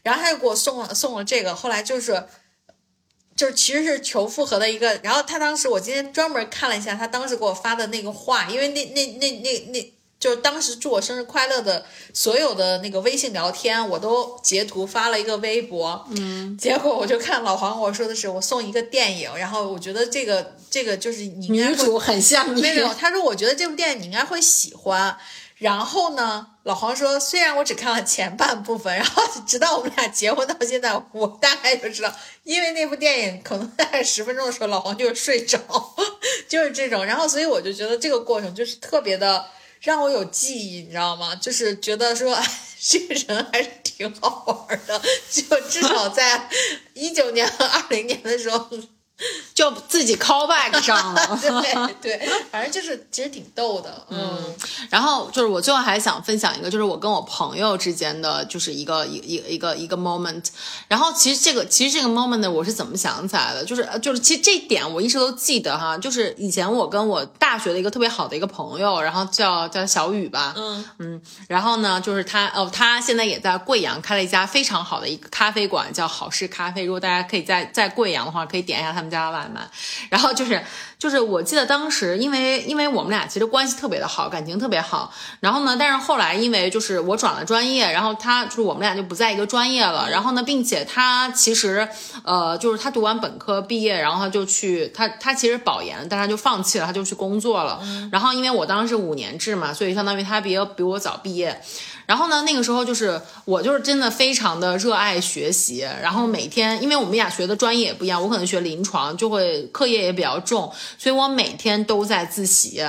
Speaker 2: 然后他就给我送了送了这个，后来就是就是其实是求复合的一个。然后他当时我今天专门看了一下他当时给我发的那个话，因为那那那那那就是当时祝我生日快乐的所有的那个微信聊天，我都截图发了一个微博。嗯，结果我就看老黄跟我说的是我送一个电影，然后我觉得这个这个就是
Speaker 1: 女主很像你，
Speaker 2: 没有，他说我觉得这部电影你应该会喜欢。然后呢，老黄说，虽然我只看了前半部分，然后直到我们俩结婚到现在，我大概就知道，因为那部电影可能大概十分钟的时候，老黄就睡着，就是这种。然后，所以我就觉得这个过程就是特别的让我有记忆，你知道吗？就是觉得说，这个人还是挺好玩的，就至少在一九年和二零年的时候。
Speaker 1: 就自己 call back 上了。
Speaker 2: 对对，反正就是其实挺逗的，嗯，
Speaker 1: 然后就是我最后还想分享一个，就是我跟我朋友之间的就是一个一一一个一个 moment。然后其实这个其实这个 moment 呢，我是怎么想起来的？就是就是其实这点我一直都记得哈，就是以前我跟我大学的一个特别好的一个朋友，然后叫叫小雨吧，
Speaker 2: 嗯
Speaker 1: 嗯，然后呢，就是他哦，他现在也在贵阳开了一家非常好的一个咖啡馆，叫好事咖啡。如果大家可以在在贵阳的话，可以点一下他们们家外卖。然后就是就是我记得当时，因为因为我们俩其实关系特别的好，感情特别好。然后呢，但是后来因为就是我转了专业，然后他就是我们俩就不在一个专业了。然后呢，并且他其实呃就是他读完本科毕业，然后他就去他他其实保研，但他就放弃了，他就去工作了。然后因为我当时是五年制嘛，所以相当于他比比我早毕业。然后呢，那个时候就是我就是真的非常的热爱学习，然后每天因为我们俩学的专业也不一样，我可能学临床就会课业也比较重，所以我每天都在自习。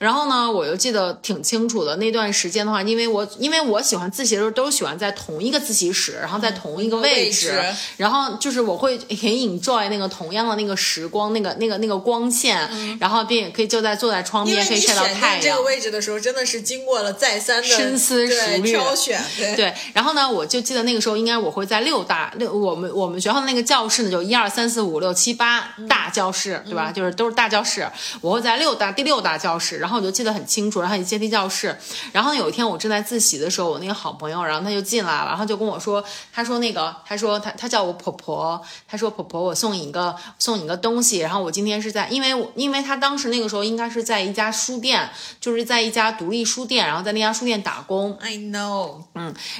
Speaker 1: 然后呢，我又记得挺清楚的那段时间的话，因为我因为我喜欢自习的时候都喜欢在同一个自习室，然后在同一个位置，
Speaker 2: 位置
Speaker 1: 然后就是我会很 enjoy 那个同样的那个时光，那个那个那个光线，然后并且可以就在坐在窗边可以晒到太阳
Speaker 2: 这个。位置的时候，真的是经过了再三的
Speaker 1: 深思熟
Speaker 2: 挑选，对。
Speaker 1: 对，然后呢，我就记得那个时候，应该我会在六大六，我们我们学校的那个教室呢，就一二三四五六七八大教室，对吧？就是都是大教室，我会在六大第六大教室，然后我就记得很清楚，然后有阶梯教室，然后有一天我正在自习的时候，我那个好朋友，然后他就进来了，然后就跟我说，他说那个，他说他他叫我婆婆，他说婆婆，我送你一个送你一个东西，然后我今天是在，因为我因为他当时那个时候应该是在一家书店，就是在一家独立书店，然后在那家书店打工
Speaker 2: ，，I know，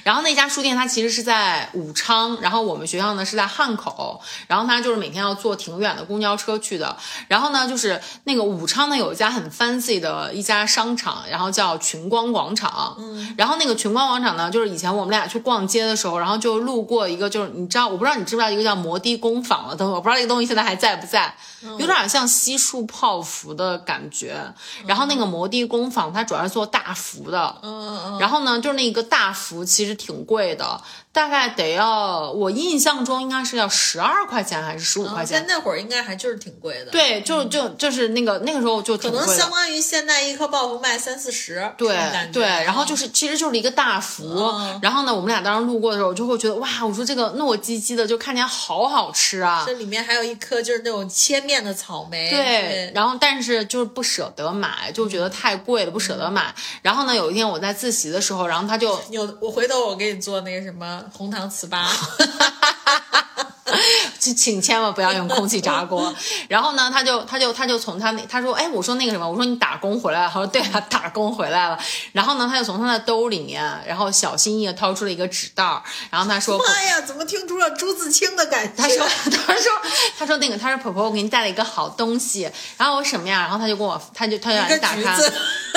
Speaker 1: 然后那家书店它其实是在武昌，然后我们学校呢是在汉口，然后它就是每天要坐挺远的公交车去的。然后呢，就是那个武昌呢有一家很 fancy 的一家商场，然后叫群光广场。嗯，然后那个群光广场呢，就是以前我们俩去逛街的时候，然后就路过一个，就是你知道，我不知道你知不知道一个叫摩的工坊的东西，我不知道这个东西现在还在不在，有点像西树泡芙的感觉。然后那个摩的工坊它主要是做大福的，
Speaker 2: 嗯嗯
Speaker 1: 然后呢，就是那个大福其实挺贵的，大概得要我印象中应该是要十二块钱还是十五块
Speaker 2: 嗯，
Speaker 1: 钱
Speaker 2: 在。那会儿应该还就是挺贵的，，
Speaker 1: 对，就就就是那个那个时候就
Speaker 2: 可。能相当于现在一颗爆福卖三四十，
Speaker 1: 对对，然后就是其实就是一个大福，
Speaker 2: 嗯
Speaker 1: 然后呢，我们俩当时路过的时候，我就会觉得哇，我说这个糯叽叽的，就看起来好好吃啊。
Speaker 2: 这里面还有一颗就是那种切面的草莓，
Speaker 1: 对，然后但是就是不舍得买，就觉得太贵了，不舍得买。然后呢，有一天我在自习的时候，然后他就
Speaker 2: 有我回头我给你做那个什么红糖糍粑，
Speaker 1: 请请千万不要用空气炸锅。然后呢，他就他就他就从他那他说，哎，我说那个什么，我说你打工回来了，他说对啊，打工回来了。然后呢，他就从他的兜里面，然后小心翼翼地掏出了一个纸袋儿，然后他说。
Speaker 2: 妈呀，怎么听出了朱自清的感觉？
Speaker 1: 他说：“ 他说，他说那个，他说婆婆，我给你带了一个好东西。然后我什么呀？然后他就跟我，他就他就打开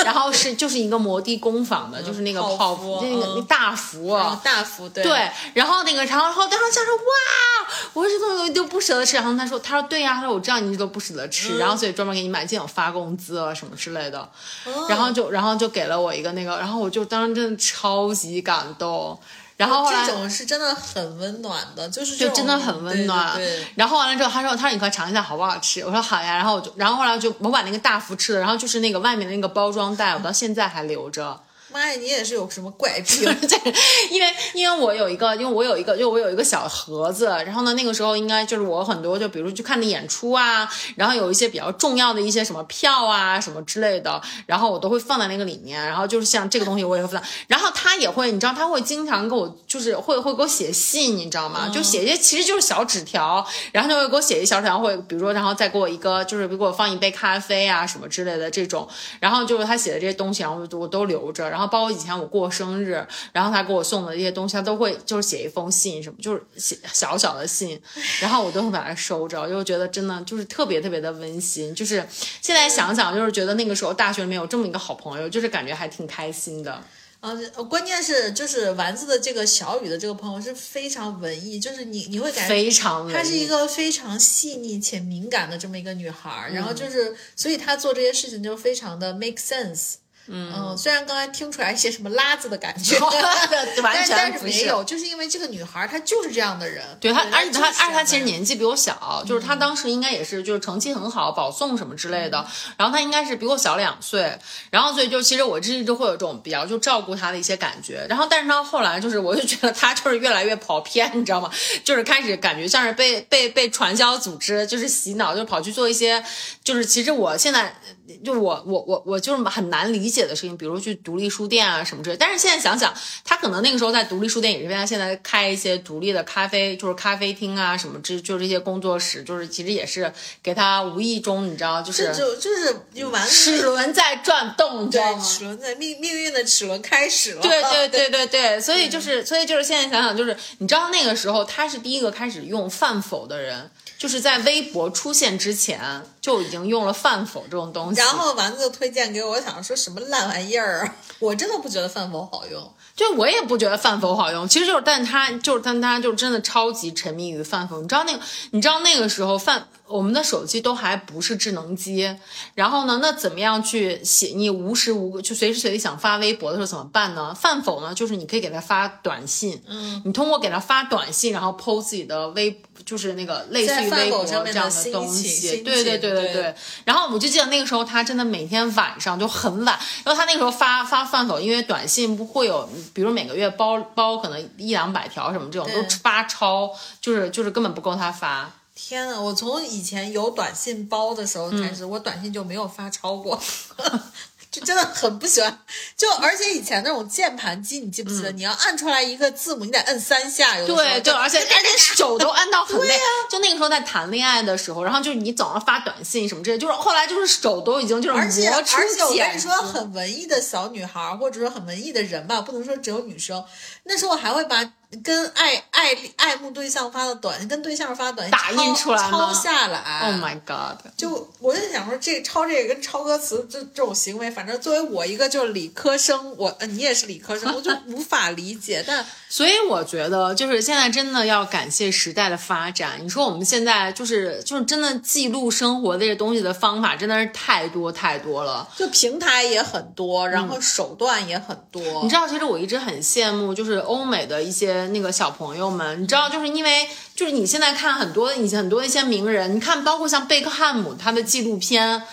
Speaker 1: 然后是就是一个摩的工坊的，就是那个
Speaker 2: 泡
Speaker 1: 泡
Speaker 2: 芙
Speaker 1: 那个
Speaker 2: 嗯
Speaker 1: 那大福，
Speaker 2: 哦大福对
Speaker 1: 对，然后那个，然后然后当时想说哇，我说这东西我都不舍得吃。然后他说，他说对呀、他说我知道你一直都不舍得吃，然后所以专门给你买，今天有发工资啊什么之类的。然后就然后就给了我一个那个，然后我就当时真的超级感动。然后
Speaker 2: 这种是真的很温暖的，就是
Speaker 1: 就真的很温暖。
Speaker 2: 对对对
Speaker 1: 然后完了之后，他说：“他说你快尝一下好不好吃？”我说：“好呀。”然后我就，然后后来就我把那个大福吃了，然后就是那个外面的那个包装袋，我到现在还留着。
Speaker 2: 妈呀，你也是有什么怪病？
Speaker 1: 对，因为因为我有一个，因为我有一个，就我有一个小盒子，然后呢，那个时候应该就是我很多，就比如去看的演出啊，然后有一些比较重要的一些什么票啊什么之类的，然后我都会放在那个里面，然后就是像这个东西我也会放，然后他也会，你知道他会经常给我就是会会给我写信，你知道吗？就写一些其实就是小纸条，然后就会给我写一小纸条，会比如说然后再给我一个就是给我放一杯咖啡啊什么之类的这种，然后就是他写的这些东西，然后我都我都留着，然后包括以前我过生日，然后他给我送的这些东西，他都会就是写一封信什么，就是写小小的信，然后我都会把它收着，就觉得真的就是特别特别的温馨。就是现在想想，就是觉得那个时候大学里面有这么一个好朋友，就是感觉还挺开心的。
Speaker 2: 啊，呃关键是就是丸子的这个小雨的这个朋友是非常文艺，就是你你会感觉
Speaker 1: 非常
Speaker 2: 她是一个非常细腻且敏感的这么一个女孩儿，然后就是所以她做这些事情就非常的 make sense。嗯虽然刚才听出来一些什么拉子的感觉，
Speaker 1: 完
Speaker 2: 但
Speaker 1: 全
Speaker 2: 但是
Speaker 1: 不是
Speaker 2: 没有，就是因为这个女孩儿她就是这样的人。
Speaker 1: 对她，而且
Speaker 2: 她，
Speaker 1: 而且她其实年纪比我小，就是她当时应该也是就是成绩很好，保送什么之类的。然后她应该是比我小两岁，然后所以就其实我一直会有这种比较就照顾她的一些感觉。然后但是她后来就是我就觉得她就是越来越跑偏，你知道吗？就是开始感觉像是被被被传销组织就是洗脑，就跑去做一些就是其实我现在就我我我我就是很难理解。解的事情，比如去独立书店啊什么之类。但是现在想想，他可能那个时候在独立书店也是为他现在开一些独立的咖啡，就是咖啡厅啊什么之，就是这些工作室，就是其实也是给他无意中你知道，就是
Speaker 2: 就就是就完
Speaker 1: 齿轮在转动，你知道吗？
Speaker 2: 对齿轮在命命运的齿轮开始了。
Speaker 1: 对对对对对，所以就是，所以就是现在想想，就是你知道那个时候他是第一个开始用饭否的人，就是在微博出现之前就已经用了饭否这种东西。
Speaker 2: 然后丸子就推荐给我，想说什么烂玩意儿啊！我真的不觉得饭否好用。
Speaker 1: 就我也不觉得饭否好用，其实就是，但他就是，但他就真的超级沉迷于饭否。你知道那个，你知道那个时候饭，我们的手机都还不是智能机，然后呢，那怎么样去写？你无时无刻就随时随地想发微博的时候怎么办呢？饭否呢，就是你可以给他发短信，嗯，你通过给他发短信，然后 PO 自己的微，就是那个类似于微博这样的东西，对对对对对。然后我就记得那个时候他真的每天晚上就很晚，然后他那个时候发发饭否，因为短信不会有。比如每个月包包可能一两百条什么这种都发超，就是就是根本不够他发。
Speaker 2: 天呐，我从以前有短信包的时候开始，我短信就没有发超过。就真的很不喜欢，就而且以前那种键盘机，你记不记得？你要按出来一个字母，你得摁三下。有的
Speaker 1: 对对，而且而且手都按到很累。就那个时候在谈恋爱的时候，然后就是你总要发短信什么之类，就是后来就是手都已经就是
Speaker 2: 而且
Speaker 1: 磨出
Speaker 2: 而且我跟你说，很文艺的小女孩，或者说很文艺的人吧，不能说只有女生。那时候我还会把跟爱爱爱慕对象发的短信，跟对象发的短信
Speaker 1: 打印出来
Speaker 2: 抄下来。
Speaker 1: ，Oh my God！
Speaker 2: 就我就想说，这抄这个跟抄歌词这这种行为，反正作为我一个就是理科生，我呃你也是理科生，我就无法理解。但
Speaker 1: 所以我觉得，就是现在真的要感谢时代的发展。你说我们现在就是就是真的记录生活这些东西的方法，真的是太多太多了。
Speaker 2: 就平台也很多，然后手段也很多。
Speaker 1: 你知道，其实我一直很羡慕，就是欧美的一些那个小朋友们。你知道，就是因为就是你现在看很多以前很多一些名人，你看包括像贝克汉姆他的纪录片，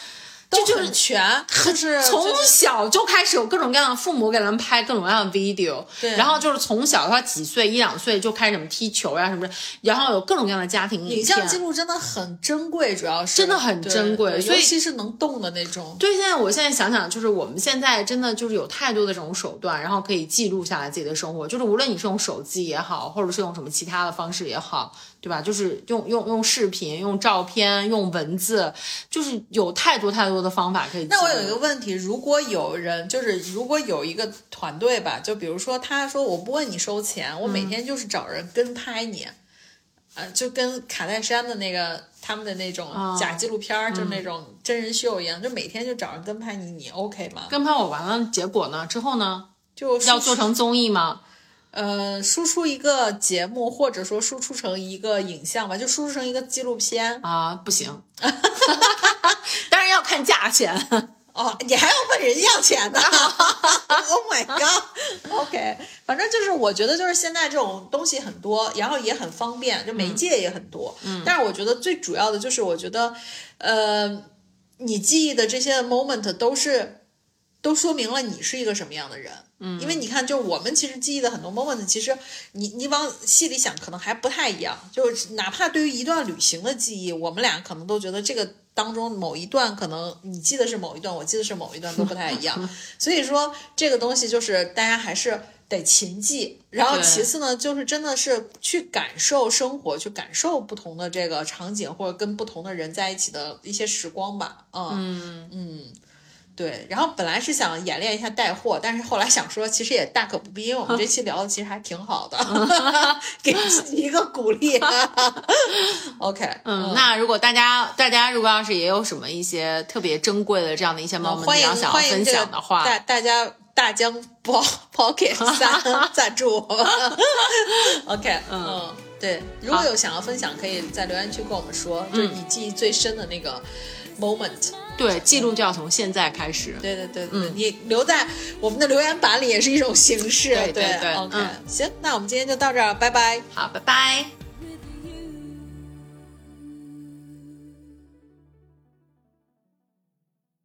Speaker 2: 都
Speaker 1: 就是
Speaker 2: 全，就是
Speaker 1: 从小就开始有各种各样的父母给他们拍各种各样的 video，
Speaker 2: 对
Speaker 1: 然后就是从小他几岁一两岁就开始什么踢球呀、什么的，然后有各种各样的家庭影
Speaker 2: 影像记录真的很珍贵，主要是
Speaker 1: 真的很珍贵所以
Speaker 2: 尤其是能动的那种。
Speaker 1: 对，现在我现在想想，就是我们现在真的就是有太多的这种手段，然后可以记录下来自己的生活。就是无论你是用手机也好，或者是用什么其他的方式也好，对吧？就是用用用视频、用照片、用文字，就是有太多太多的方法可以。
Speaker 2: 那我有一个问题，如果有人就是如果有一个团队吧，就比如说他说我不问你收钱，我
Speaker 1: 嗯
Speaker 2: 每天就是找人跟拍你，呃，就跟卡戴珊的那个他们的那种
Speaker 1: 哦
Speaker 2: 假纪录片儿，就是那
Speaker 1: 嗯
Speaker 2: 种真人秀一样，就每天就找人跟拍你，你 OK 吗？
Speaker 1: 跟拍我完了，结果呢？之后呢？
Speaker 2: 就
Speaker 1: 要做成综艺吗？
Speaker 2: 呃输出一个节目，或者说输出成一个影像吧，就输出成一个纪录片。
Speaker 1: 啊，不行，当然要看价钱。
Speaker 2: 哦，你还要问人要钱呢？Oh my god！OK，反正就是我觉得就是现在这种东西很多，然后也很方便，就媒介也很多。嗯，但是我觉得最主要的就是我觉得，呃，你记忆的这些 moment 都是都说明了你是一个什么样的人。嗯，因为你看，就我们其实记忆的很多 moment，其实你你往细里想，可能还不太一样。就是哪怕对于一段旅行的记忆，我们俩可能都觉得这个当中某一段，可能你记得是某一段，我记得是某一段，都不太一样。所以说，这个东西就是大家还是得勤记。然后其次呢，就是真的是去感受生活，去感受不同的这个场景，或者跟不同的人在一起的一些时光吧。嗯嗯。对，然后本来是想演练一下带货，但是后来想说，其实也大可不必，因为我们这期聊的其实还挺好的，给自己一个鼓励。OK，
Speaker 1: 嗯，那如果大家大家如果要是也有什么一些特别珍贵的这样的一些 moment，
Speaker 2: 欢迎
Speaker 1: 要想要分享的话，
Speaker 2: 大大家大疆 po Pocket 三赞助。OK，嗯，对，如果有想要分享，可以在留言区跟我们说，就是你记忆最深的那个 moment。
Speaker 1: 对记录就要从现在开始。
Speaker 2: 对对对对，你留在我们的留言板里也是一种形式。
Speaker 1: 对对对
Speaker 2: ，OK，
Speaker 1: 嗯
Speaker 2: 行，那我们今天就到这儿，拜拜。
Speaker 1: 好，拜拜。